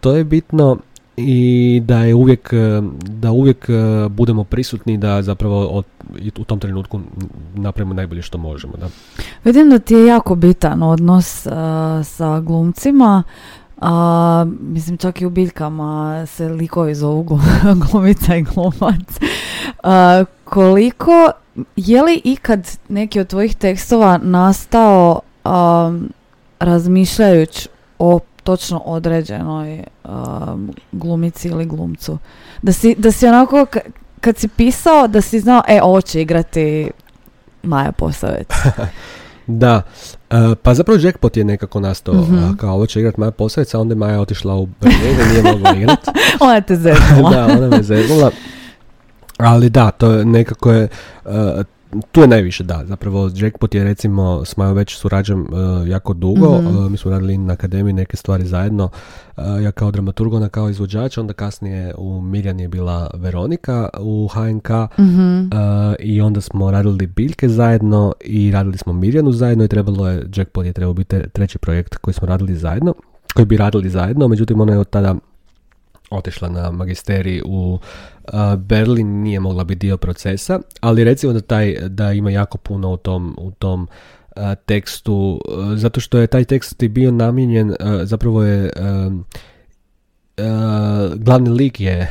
to je bitno i da je uvijek da uvijek e, budemo prisutni da zapravo u tom trenutku napravimo najbolje što možemo da. Vidim da ti je jako bitan odnos uh, sa glumcima a, mislim čak i u biljkama se likovi zovu [LAUGHS] glumica i glumac. koliko, je li ikad neki od tvojih tekstova nastao razmišljajući o točno određenoj um, glumici ili glumcu. Da si, da si onako, kad si pisao, da si znao, e, ovo će igrati Maja Posavec. [LAUGHS] Da, e, pa zapravo Jackpot je nekako nastao Mhm. kao ovo će igrat Maja Posavec, a onda je Maja otišla u Berlin i nije mogla igrat. [LAUGHS] Ona te zeznula. [LAUGHS] da, ona me zeznula. Ali da, to je nekako je, e, tu je najviše da, zapravo Jackpot je recimo, s Majom već surađujem e, jako dugo, Mhm. e, mi smo radili na akademiji neke stvari zajedno, e, ja kao dramaturg, ona kao izvođač, onda kasnije u Mirjan je bila Veronika u HNK, Mhm. Uh, i onda smo radili biljke zajedno i radili smo Mirjanu zajedno i trebalo je, Jackpot je trebao biti treći projekt koji smo radili zajedno, koji bi radili zajedno, međutim ona je od tada otišla na magisterij u Berlin, nije mogla biti dio procesa, ali recimo da taj, da ima jako puno u tom, u tom tekstu, zato što je taj tekst i bio namijenjen, zapravo je glavni lik je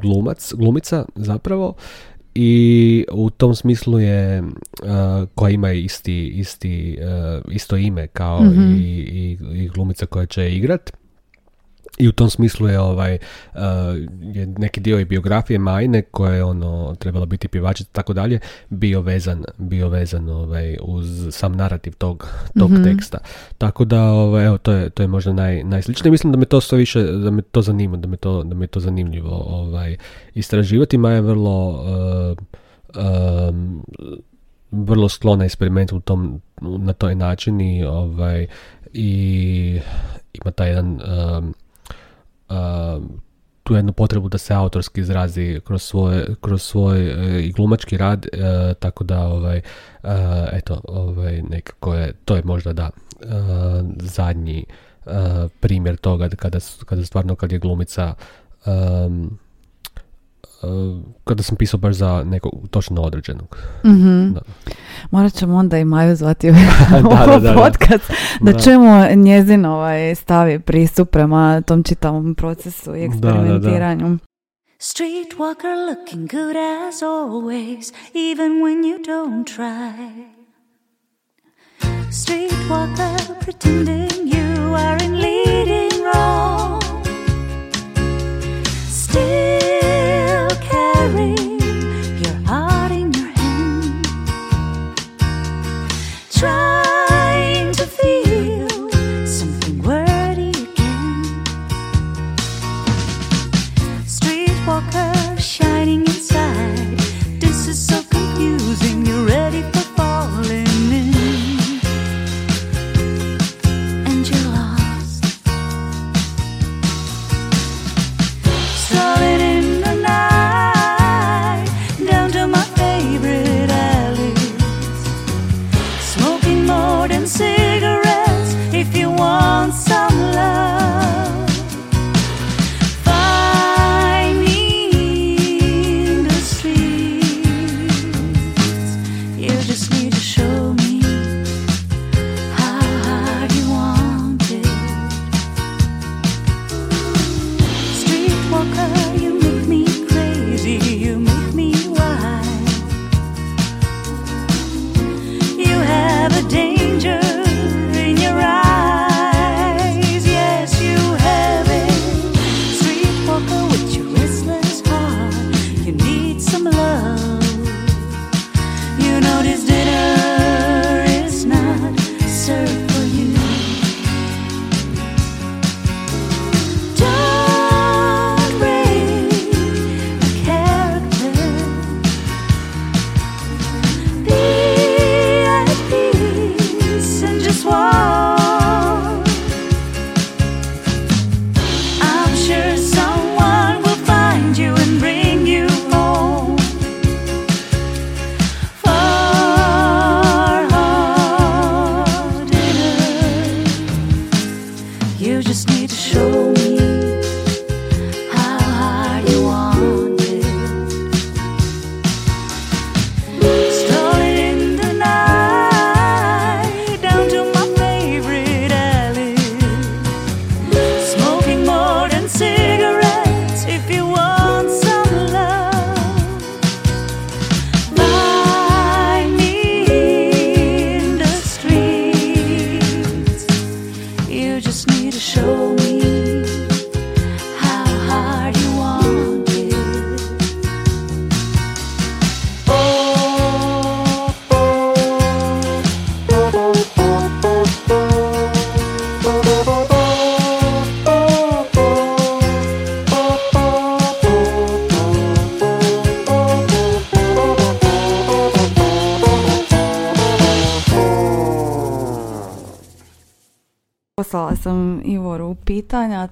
glumac, glumica zapravo i u tom smislu je uh, koja ima isti, isti, uh, isto ime kao Mhm. i, i, i glumica koja će igrat i u tom smislu je ovaj uh, je neki dio i biografije Majne koja je ono trebala biti pjevačica tako dalje bio vezan bio vezan ovaj uz sam narativ tog tog Mhm. teksta. Tako da ovaj evo to je to je možda naj najsličnije. Mislim da me to sve više da me to zanima da me to da me to zanimljivo ovaj istraživati. Maja je vrlo uh, um, vrlo sklona eksperimentu u tom na toj način i ovaj i ima taj jedan um, tu jednu potrebu da se autorski izrazi kroz svoje kroz svoj e, i glumački rad e, tako da ovaj e, eto ovaj nekako je to je možda da zadnji primjer toga da kada kada stvarno kad je glumica um, kada sam pisao baš za nekog točno određenog. Mhm. Da. Morat ćemo onda i Maju zvati u [LAUGHS] da, da, da. podcast da, Da. čujemo njezin ovaj stavi pristup prema tom čitavom procesu i Da, da, da. eksperimentiranju. Streetwalker looking good as always, even when you don't try. Streetwalker pretending you are in leading role.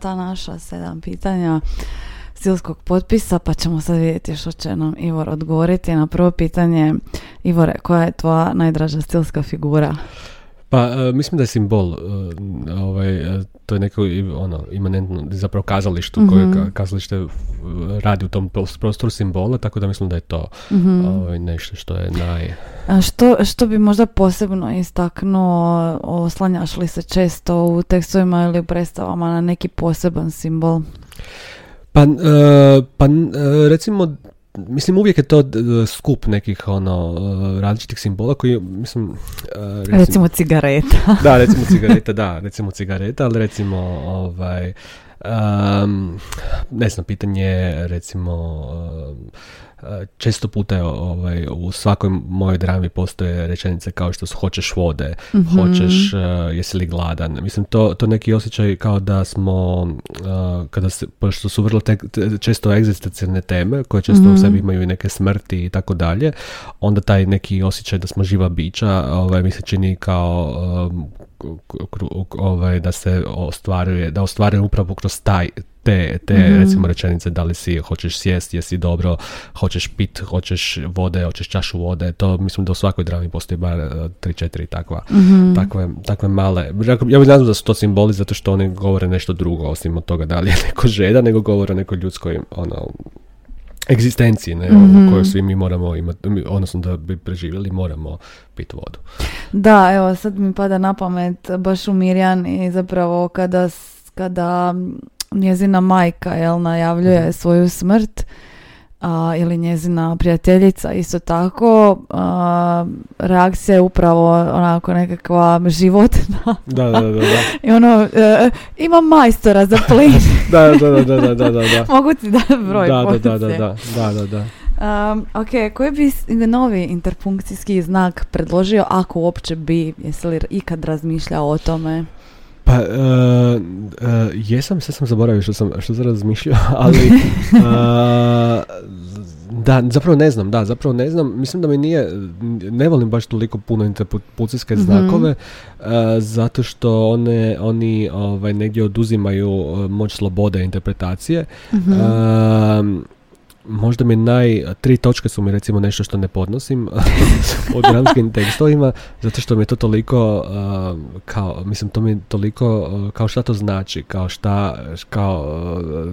Ta naša sedam pitanja stilskog potpisa, pa ćemo sad vidjeti što će nam Ivor odgovoriti. Na prvo pitanje, Ivore, koja je tvoja najdraža stilska figura? Pa, e, mislim da je simbol, e, ovaj, e, to je neko ono, imanentno, zapravo kazalištu koje Mhm. ka- kazalište radi u tom pros- prostoru simbola, tako da mislim da je to Mhm. ovaj, nešto što je naj... A što, što bi možda posebno istaknuo, oslanjaš li se često u tekstovima ili u predstavama na neki poseban simbol? Pa, pa recimo, mislim uvijek je to skup nekih ono e, različitih simbola koji, mislim, e, Recimo cigareta. [LAUGHS] Da, recimo cigareta, da, recimo cigareta, ali recimo ovaj um, ne znam, pitanje recimo um, često puta ovaj, u svakoj mojoj drami postoje rečenice kao što su hoćeš vode, Mhm. hoćeš, uh, jesi li gladan. Mislim, to, to neki osjećaj kao da smo, uh, kada se, pošto su vrlo te- često egzistencijalne teme, koje često u Mhm. sebi imaju i neke smrti i tako dalje, onda taj neki osjećaj da smo živa bića, ovaj, mi se čini kao um, ovaj, da se ostvaruje, da ostvaruje upravo kroz taj te, te Mhm. recimo rečenice da li si hoćeš sjest, jesi dobro, hoćeš pit, hoćeš vode, hoćeš čašu vode, to mislim da u svakoj drami postoji bar eh, tri, četiri takva, Mhm. takve, takve male. Ja bih nazvao da su to simboli zato što oni govore nešto drugo osim od toga da li je [LAUGHS] neko žeda, nego govore o nekoj ljudskoj ono, egzistenciji, ne, Mhm. u kojoj svi mi moramo imati, odnosno da bi preživjeli moramo piti vodu. Da, evo sad mi pada na pamet baš u Mirjani zapravo kada, kada njezina majka jel, najavljuje svoju smrt a, ili njezina prijateljica isto tako a, reakcija je upravo onako nekakva životna Da, da, da, da. i ono e, imam majstora za plin Da, da, da, da, da, da, mogu ti dati broj Da, da, da, da, da, da, da, da. Um, ok, koji bi novi interpunkcijski znak predložio ako uopće bi, jesi li ikad razmišljao o tome? Pa, e, e, jesam, sve sam zaboravio što sam, što sam razmišljao, [LAUGHS] ali e, da, zapravo ne znam, da, zapravo ne znam, mislim da mi nije, ne volim baš toliko puno interpunkcijske Mhm. znakove, zato što one, oni ovaj, negdje oduzimaju moć slobode interpretacije. Mhm. Možda mi naj, tri točke su mi recimo nešto što ne podnosim [LAUGHS] u dramskim tekstovima, zato što mi je to toliko, ehm, kao, mislim, to mi je toliko, eh, kao šta to znači, kao šta, kao,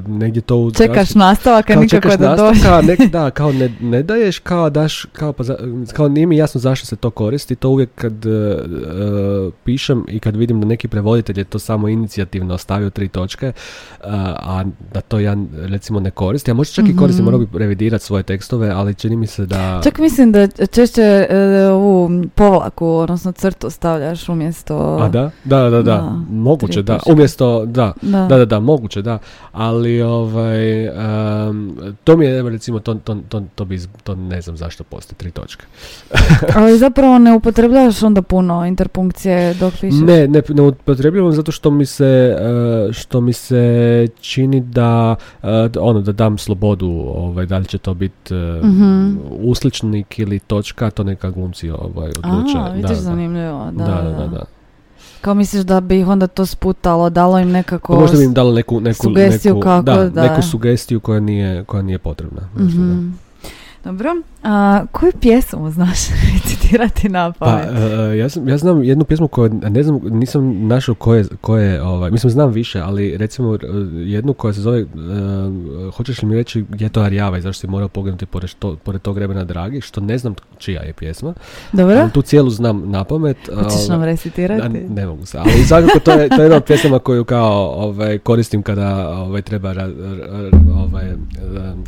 eh, negdje to u Čekaš nastavak, a kao nikako čekaš da dođe. kao ne, da, kao ne, ne daješ, kao daš, kao, pa za- kao nije mi jasno zašto se to koristi, to uvijek kad pišem i kad vidim da neki prevoditelj je to samo inicijativno stavio tri točke, a da to ja recimo ne koristim, a možda čak i koristim, Bi revidirati svoje tekstove, ali čini mi se da... Čak mislim da češće e, ovu povlaku, odnosno crtu stavljaš umjesto... A da? Da, da, da, Da, moguće, da, umjesto, da, Da. Da, da, da, moguće, da. Ali, ovaj, em, to mi je, recimo, to, to, to, to, bi, to ne znam zašto postoji tri točke. [LAUGHS] Ali zapravo ne upotrebljavaš onda puno interpunkcije dok pišeš. Ne, ne, ne upotrebljavam zato što mi se, e, što mi se čini da, e, ono, da dam slobodu, ovaj, da li će to biti e, Mhm. usličnik ili točka, to neka glumci ovaj, odluče. A, vidiš da, zanimljivo. Da, Da, da, da, da. Kao misliš da bi ih onda to sputalo, dalo im nekako... Pa možda bi im dalo neku, neku, sugestiju neku, kako da, da- neku sugestiju koja nije, koja nije potrebna. možda, da. Mhm. Dobro. A, koju pjesmu znaš [LAUGHS] recitirati na Pa, pamet? e, ja, sam, ja znam jednu pjesmu koju, ne znam, nisam našao koje, koje ovaj, mislim znam više, ali recimo e, jednu koja se zove, e, hoćeš li mi reći gdje je to Arjava i zašto si morao pogledati pored, to, pored tog Rebena Dragi, što ne znam čija je pjesma, Dobro? tu cijelu znam na pamet. [LAUGHS] Hoćeš nam recitirati? ne mogu se, ali svakako to je, to je jedna od pjesama koju kao ovaj, koristim kada ovaj, treba ra, ra- ovaj,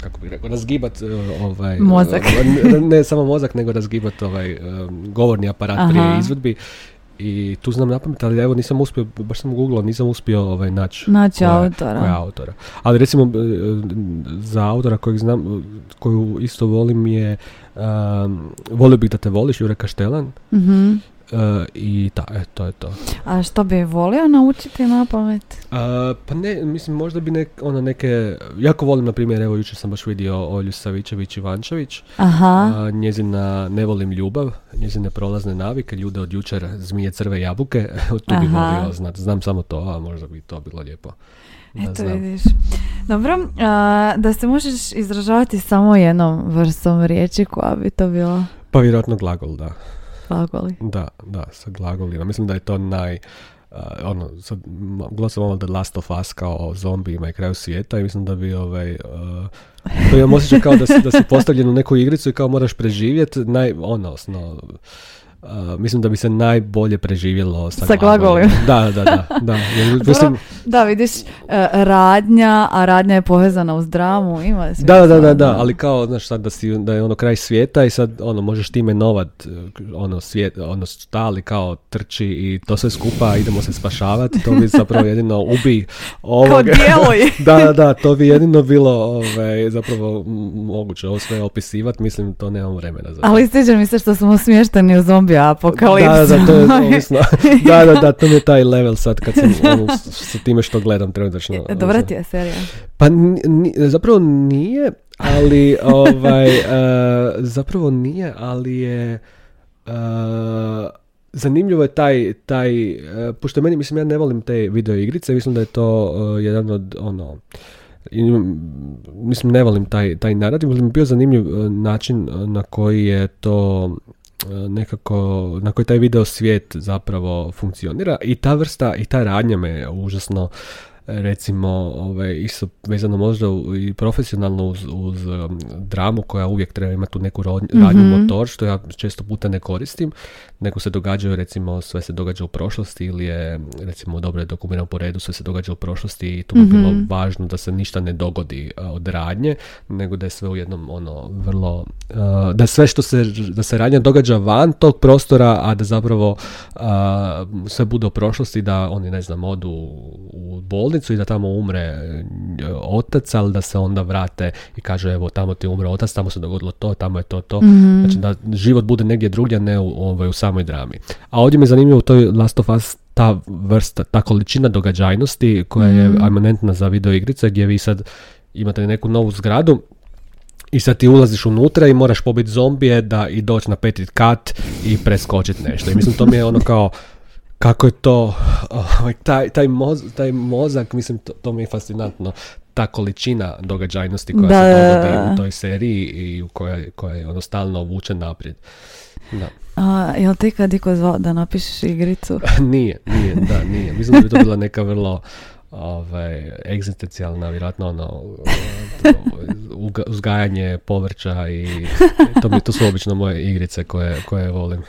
kako bih rekao, razgibat ovaj, Mozak. e, ne, ne samo mozak, nego razgibat ovaj, e, govorni aparat Aha. prije izvedbi. I tu znam napamet, ali evo nisam uspio, baš sam googlao, nisam uspio ovaj, naći Naći autora. koja autora. Ali recimo za autora kojeg znam, koju isto volim je um, Volio bih da te voliš, Jure Kaštelan. Mhm. i ta, e, to je to. A što bi volio naučiti na pamet? A, pa ne, mislim, možda bi nek, ono neke, jako volim, na primjer, evo jučer sam baš vidio Olju Savičević Ivančević, Aha. a, njezina Ne volim ljubav, njezine prolazne navike, ljude od jučer, zmije crve jabuke, [LAUGHS] tu bi Aha. volio znati, znam samo to, a možda bi to bilo lijepo. Da Eto znam. vidiš. Dobro, a, da se možeš izražavati samo jednom vrstom riječi koja bi to bila Pa vjerojatno glagol, da. Glagoli. Da, da, sa glagolima. Mislim da je to naj... Uh, ono, sad, sam ovo The Last of Us kao o zombijima i kraju svijeta i mislim da bi ovaj... Uh, to imam osjećaj kao da si, da si postavljen u neku igricu i kao moraš preživjeti, naj, ono, osno, uh, mislim da bi se najbolje preživjelo sa, Sa glagolima. [LAUGHS] Da, da, da, da. Jer, mislim, Da, vidiš, e, radnja, a radnja je povezana uz dramu, ima da, smisla, da, da, da, ali kao, znaš, sad da, si, da je ono kraj svijeta i sad, ono, možeš ti imenovat, uh, ono, svijet, ono, stali kao trči i to sve skupa, idemo se spašavati, to bi zapravo jedino ubi Kao ovoga. djeluj. [LAUGHS] da, da, da, to bi jedino bilo ovaj, zapravo moguće ovo sve opisivati, mislim, to nemam vremena za to. Ali sviđa mi se što smo smješteni u zombi apokalipsu. Da, da, to je [LAUGHS] ovisno. da, da, da, to mi je taj level sad kad sam [LAUGHS] ono, s, s time što gledam trenutačno. E, Dobra ti je serija. Pa ni- zapravo nije, ali ovaj, [LAUGHS] e, zapravo nije, ali je e, zanimljivo je taj, taj e, pošto meni, mislim, ja ne volim te video igrice, mislim da je to jedan od, ono, i, mislim, ne volim taj, taj narativ, ali mi je bio zanimljiv način na koji je to nekako, na koji taj video svijet zapravo funkcionira i ta vrsta i ta radnja me užasno recimo ovaj, isto vezano možda i profesionalno uz, uz um, dramu koja uvijek treba imati tu neku ro- radnju Mhm. motor što ja često puta ne koristim nego se događaju recimo sve se događa u prošlosti ili je recimo dobro je dokumentirano po redu sve se događa u prošlosti i tu bi bilo Mhm. važno da se ništa ne dogodi a, od radnje nego da je sve u jednom ono vrlo a, da sve što se da se radnja događa van tog prostora a da zapravo a, sve bude u prošlosti da oni ne znam odu u bolnicu i da tamo umre e, otac ali da se onda vrate i kažu evo tamo ti umre otac tamo se dogodilo to tamo je to to Mhm. znači da život bude negdje drugdje ne u, ovaj, u samoj drami a ovdje mi je zanimljivo u toj Last of Us ta vrsta, ta količina događajnosti koja je Mhm. eminentna za video igrice gdje vi sad imate neku novu zgradu i sad ti ulaziš unutra i moraš pobiti zombije da i doći na peti kat i preskočiti nešto. I mislim to mi je ono kao kako je to ovaj, taj, taj, moz, taj mozak, mislim to, to mi je fascinantno ta količina događajnosti koja Da, se dogodi u toj seriji i u koja, koja je ono stalno vuče naprijed. Da. A, jel ti kad iko zvao da napišeš igricu? [LAUGHS] nije, nije, da, nije. Mislim da bi to bila neka vrlo ovaj, egzistencijalna, vjerojatno ono, [LAUGHS] uzgajanje povrća i to, mi, to su obično moje igrice koje, koje volim.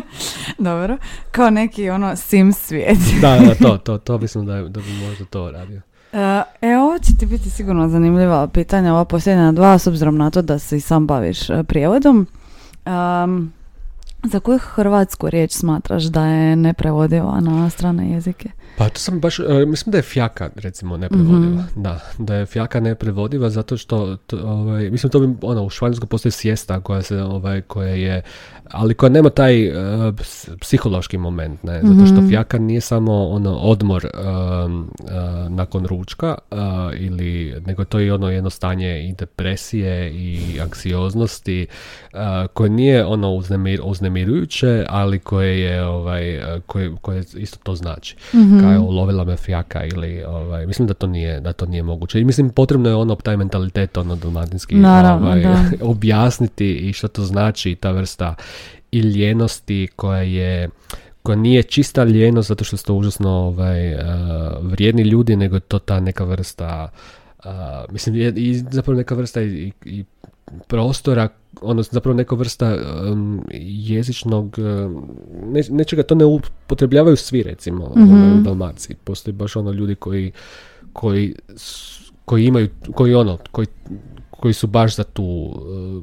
[LAUGHS] Dobro. Kao neki ono sim svijet. [LAUGHS] Da, da, to, to, to mislim da, da bi možda to radio. E, E, ovo će ti biti sigurno zanimljiva pitanja, ova posljednja dva, s obzirom na to da se i sam baviš e, prijevodom. Em, za koju hrvatsku riječ smatraš da je neprevodiva na strane jezike? Pa to sam baš, e, mislim da je fjaka recimo neprevodiva, da, da je fjaka neprevodiva zato što, to, ovaj, mislim to bi, ono, u Španjolsku postoji sjesta koja se, ovaj, koja je, ali koja nema taj ps- psihološki moment, ne, zato što fjaka nije samo ono odmor um, e, nakon ručka ili, nego to je ono jedno stanje i depresije i anksioznosti koje nije ono uznemir, uznemirujuće, ali koje je ovaj, koje, koje isto to znači. Kao je ulovila me fjaka ili ovaj, mislim da to nije da to nije moguće i mislim potrebno je ono taj mentalitet ono dalmatinski Naravno, ovaj, da. [LAUGHS] objasniti i što to znači ta vrsta i ljenosti koja je koja nije čista ljenost zato što su to užasno ovaj, eh, vrijedni ljudi, nego je to ta neka vrsta eh, mislim je, i zapravo neka vrsta i, i- i prostora ono zapravo neka vrsta em, jezičnog ne, nečega to ne upotrebljavaju svi recimo Mhm. u Dalmaciji postoji baš ono ljudi koji koji koji imaju koji ono koji koji su baš za tu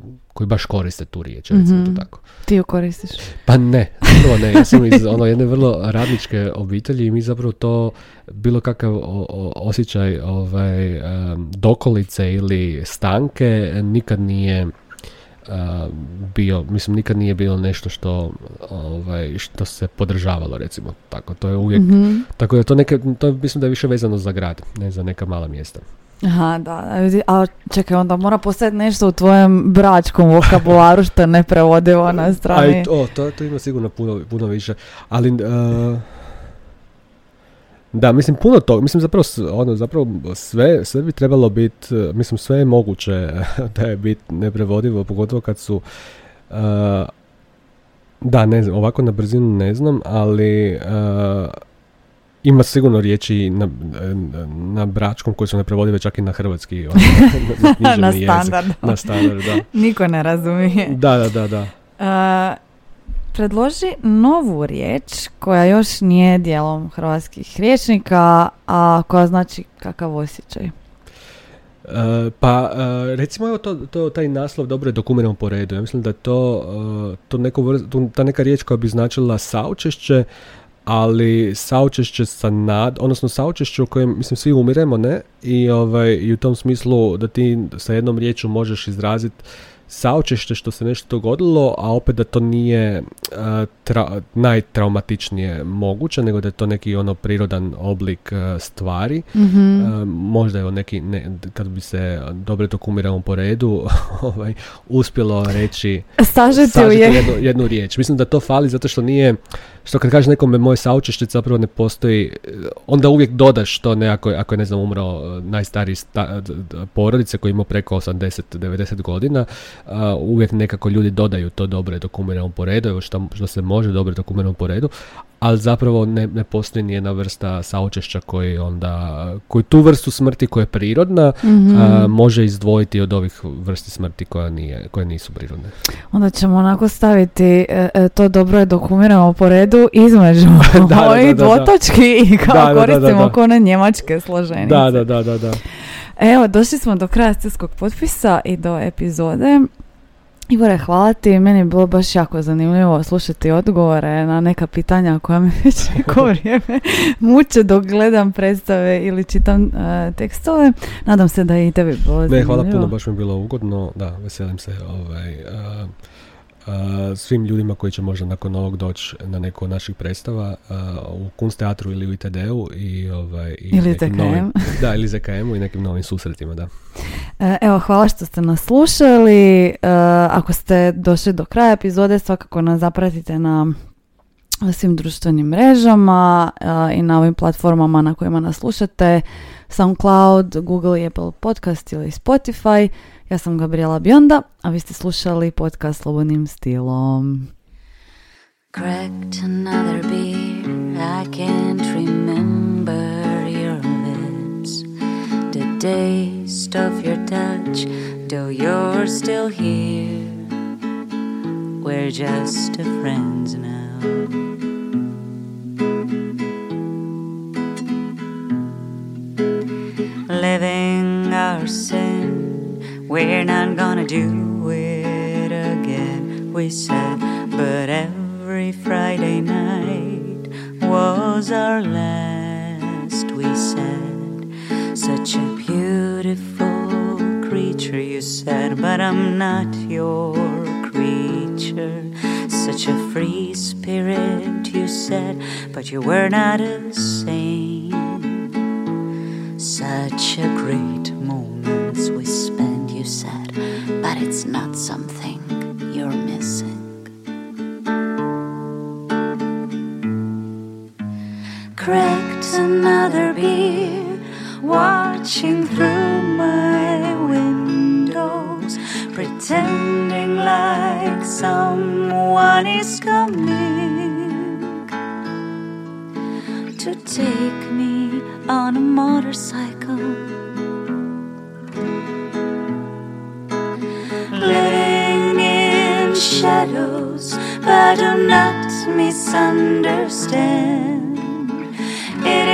eh, koji baš koriste tu riječ recimo Mhm. to tako Ti ju koristiš. pa ne, prvo ne, ja sam [LAUGHS] iz ono, jedne vrlo radničke obitelji i mi zapravo to bilo kakav o- o- osjećaj ovaj, dokolice ili stanke nikad nije bio, mislim nikad nije bilo nešto što, ovaj, što se podržavalo recimo tako, to je uvijek, Mhm. tako da to, neke, to mislim da je više vezano za grad, ne za neka mala mjesta. Aha, da, vidi, a čekaj, onda mora postojati nešto u tvojem bračkom vokabularu što je neprevodivo na strani. i to, to, to ima sigurno puno, puno više, ali uh, da, mislim puno toga, mislim zapravo, ono, zapravo sve, sve bi trebalo biti, uh, mislim sve je moguće [LAUGHS] da je bit neprevodivo, pogotovo kad su uh, da, ne znam, ovako na brzinu ne znam, ali uh, ima sigurno riječi na, na bračkom koje su neprevodive čak i na hrvatski, ono, [LAUGHS] na, na jezik. standard. Na standard, da. [LAUGHS] Niko ne razumije. Da, da, da, da. Uh, predloži novu riječ koja još nije dijelom hrvatskih riječnika, a koja znači kakav osjećaj. E, pa e, recimo evo to, to taj naslov dobro je dokumentirano po redu. Ja mislim da to, e, to neko ta neka riječ koja bi značila saučešće, ali saučešće sa nad, odnosno saučešće u kojem mislim svi umiremo, ne? I ovaj i u tom smislu da ti sa jednom riječu možeš izraziti saučešće što se nešto dogodilo, a opet da to nije e, tra- najtraumatičnije moguće, nego da je to neki ono prirodan oblik e, stvari. Mhm. E, možda je neki, ne, kad bi se dobro dokumiramo po redu, [LAUGHS] ovaj, uspjelo reći Sažeti jednu, jednu riječ. Mislim da to fali zato što nije, što kad kažeš nekome moje saučešće zapravo ne postoji, onda uvijek dodaš to ne ako, je- ako je ne znam umro najstariji sta, porodice koji ima preko 80-90 godina, a, uvijek nekako ljudi dodaju to dobro je dokumirano po redu, evo što, što se može dobro dokumirano po redu, ali zapravo ne, ne postoji nijedna vrsta saučešća koji onda, koji tu vrstu smrti koja je prirodna, Mhm. a, može izdvojiti od ovih vrsti smrti koja, nije, koje nisu prirodne. Onda ćemo onako staviti e, e, to dobro je dokumentirano po redu između [LAUGHS] ovih dvotočki i kao Da, da, da, koristimo da, da. ko one njemačke složenice. Da, da, da, da, da. Evo, došli smo do kraja stilskog potpisa i do epizode. Ivore, hvala ti. Meni je bilo baš jako zanimljivo slušati odgovore na neka pitanja koja me već [LAUGHS] neko vrijeme muče dok gledam predstave ili čitam e, tekstove. Nadam se da je i tebi bilo Ne, zanimljivo. hvala puno, baš mi je bilo ugodno. Da, veselim se ovaj, a, svim ljudima koji će možda nakon ovog doći na neku od naših predstava u Kunst teatru ili u ITD-u i, ovaj, i Ili ZKM. novim- da, ili ZKM-u i nekim novim susretima, da. E, Evo, hvala što ste nas slušali. E, ako ste došli do kraja epizode, svakako nas zapratite na svim društvenim mrežama e, i na ovim platformama na kojima nas slušate. SoundCloud, Google i Apple Podcast ili Spotify. Ja sam Gabriela Bionda, a vi ste slušali podcast Slobodnim stilom. Cracked another beer. I can't remember your lips. The taste of your touch, though you're still here. We're just friends now. Living our sin, we're not gonna do it again, we said. But every Friday night was our last, we said. Such a beautiful creature, you said, but I'm not your creature. Such a free spirit, you said, but you were not a saint. Such a great moments we spent, you said, but it's not something you're missing. Cracked another beer, watching through my windows, pretending like someone is coming to take me on a motorcycle. But do not misunderstand. It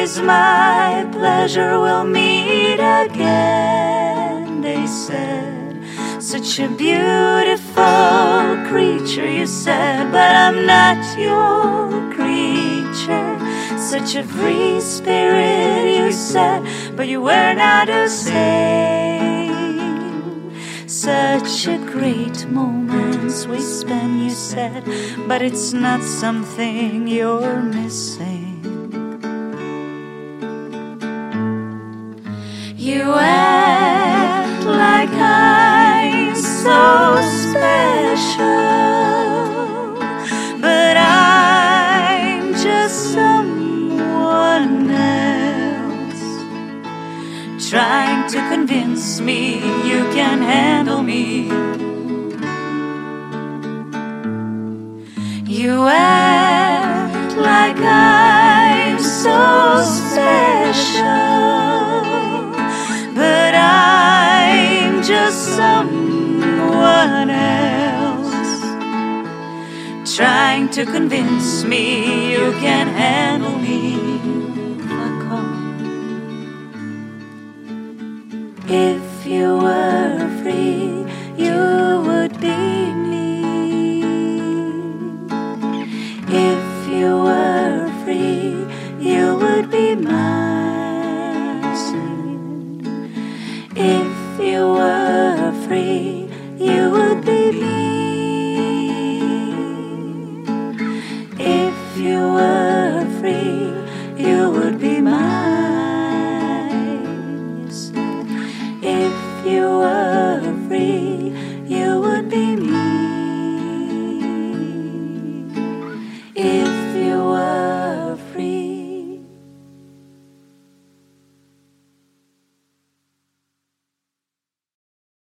is my pleasure we'll meet again, they said. Such a beautiful creature, you said, but I'm not your creature. Such a free spirit, you said, but you were not a saint. Such a great moments we spend, you said, but it's not something you're missing. You act like I'm so special, trying to convince me you can handle me. You act like I'm so special but I'm just someone else trying to convince me you can handle me. If you were free,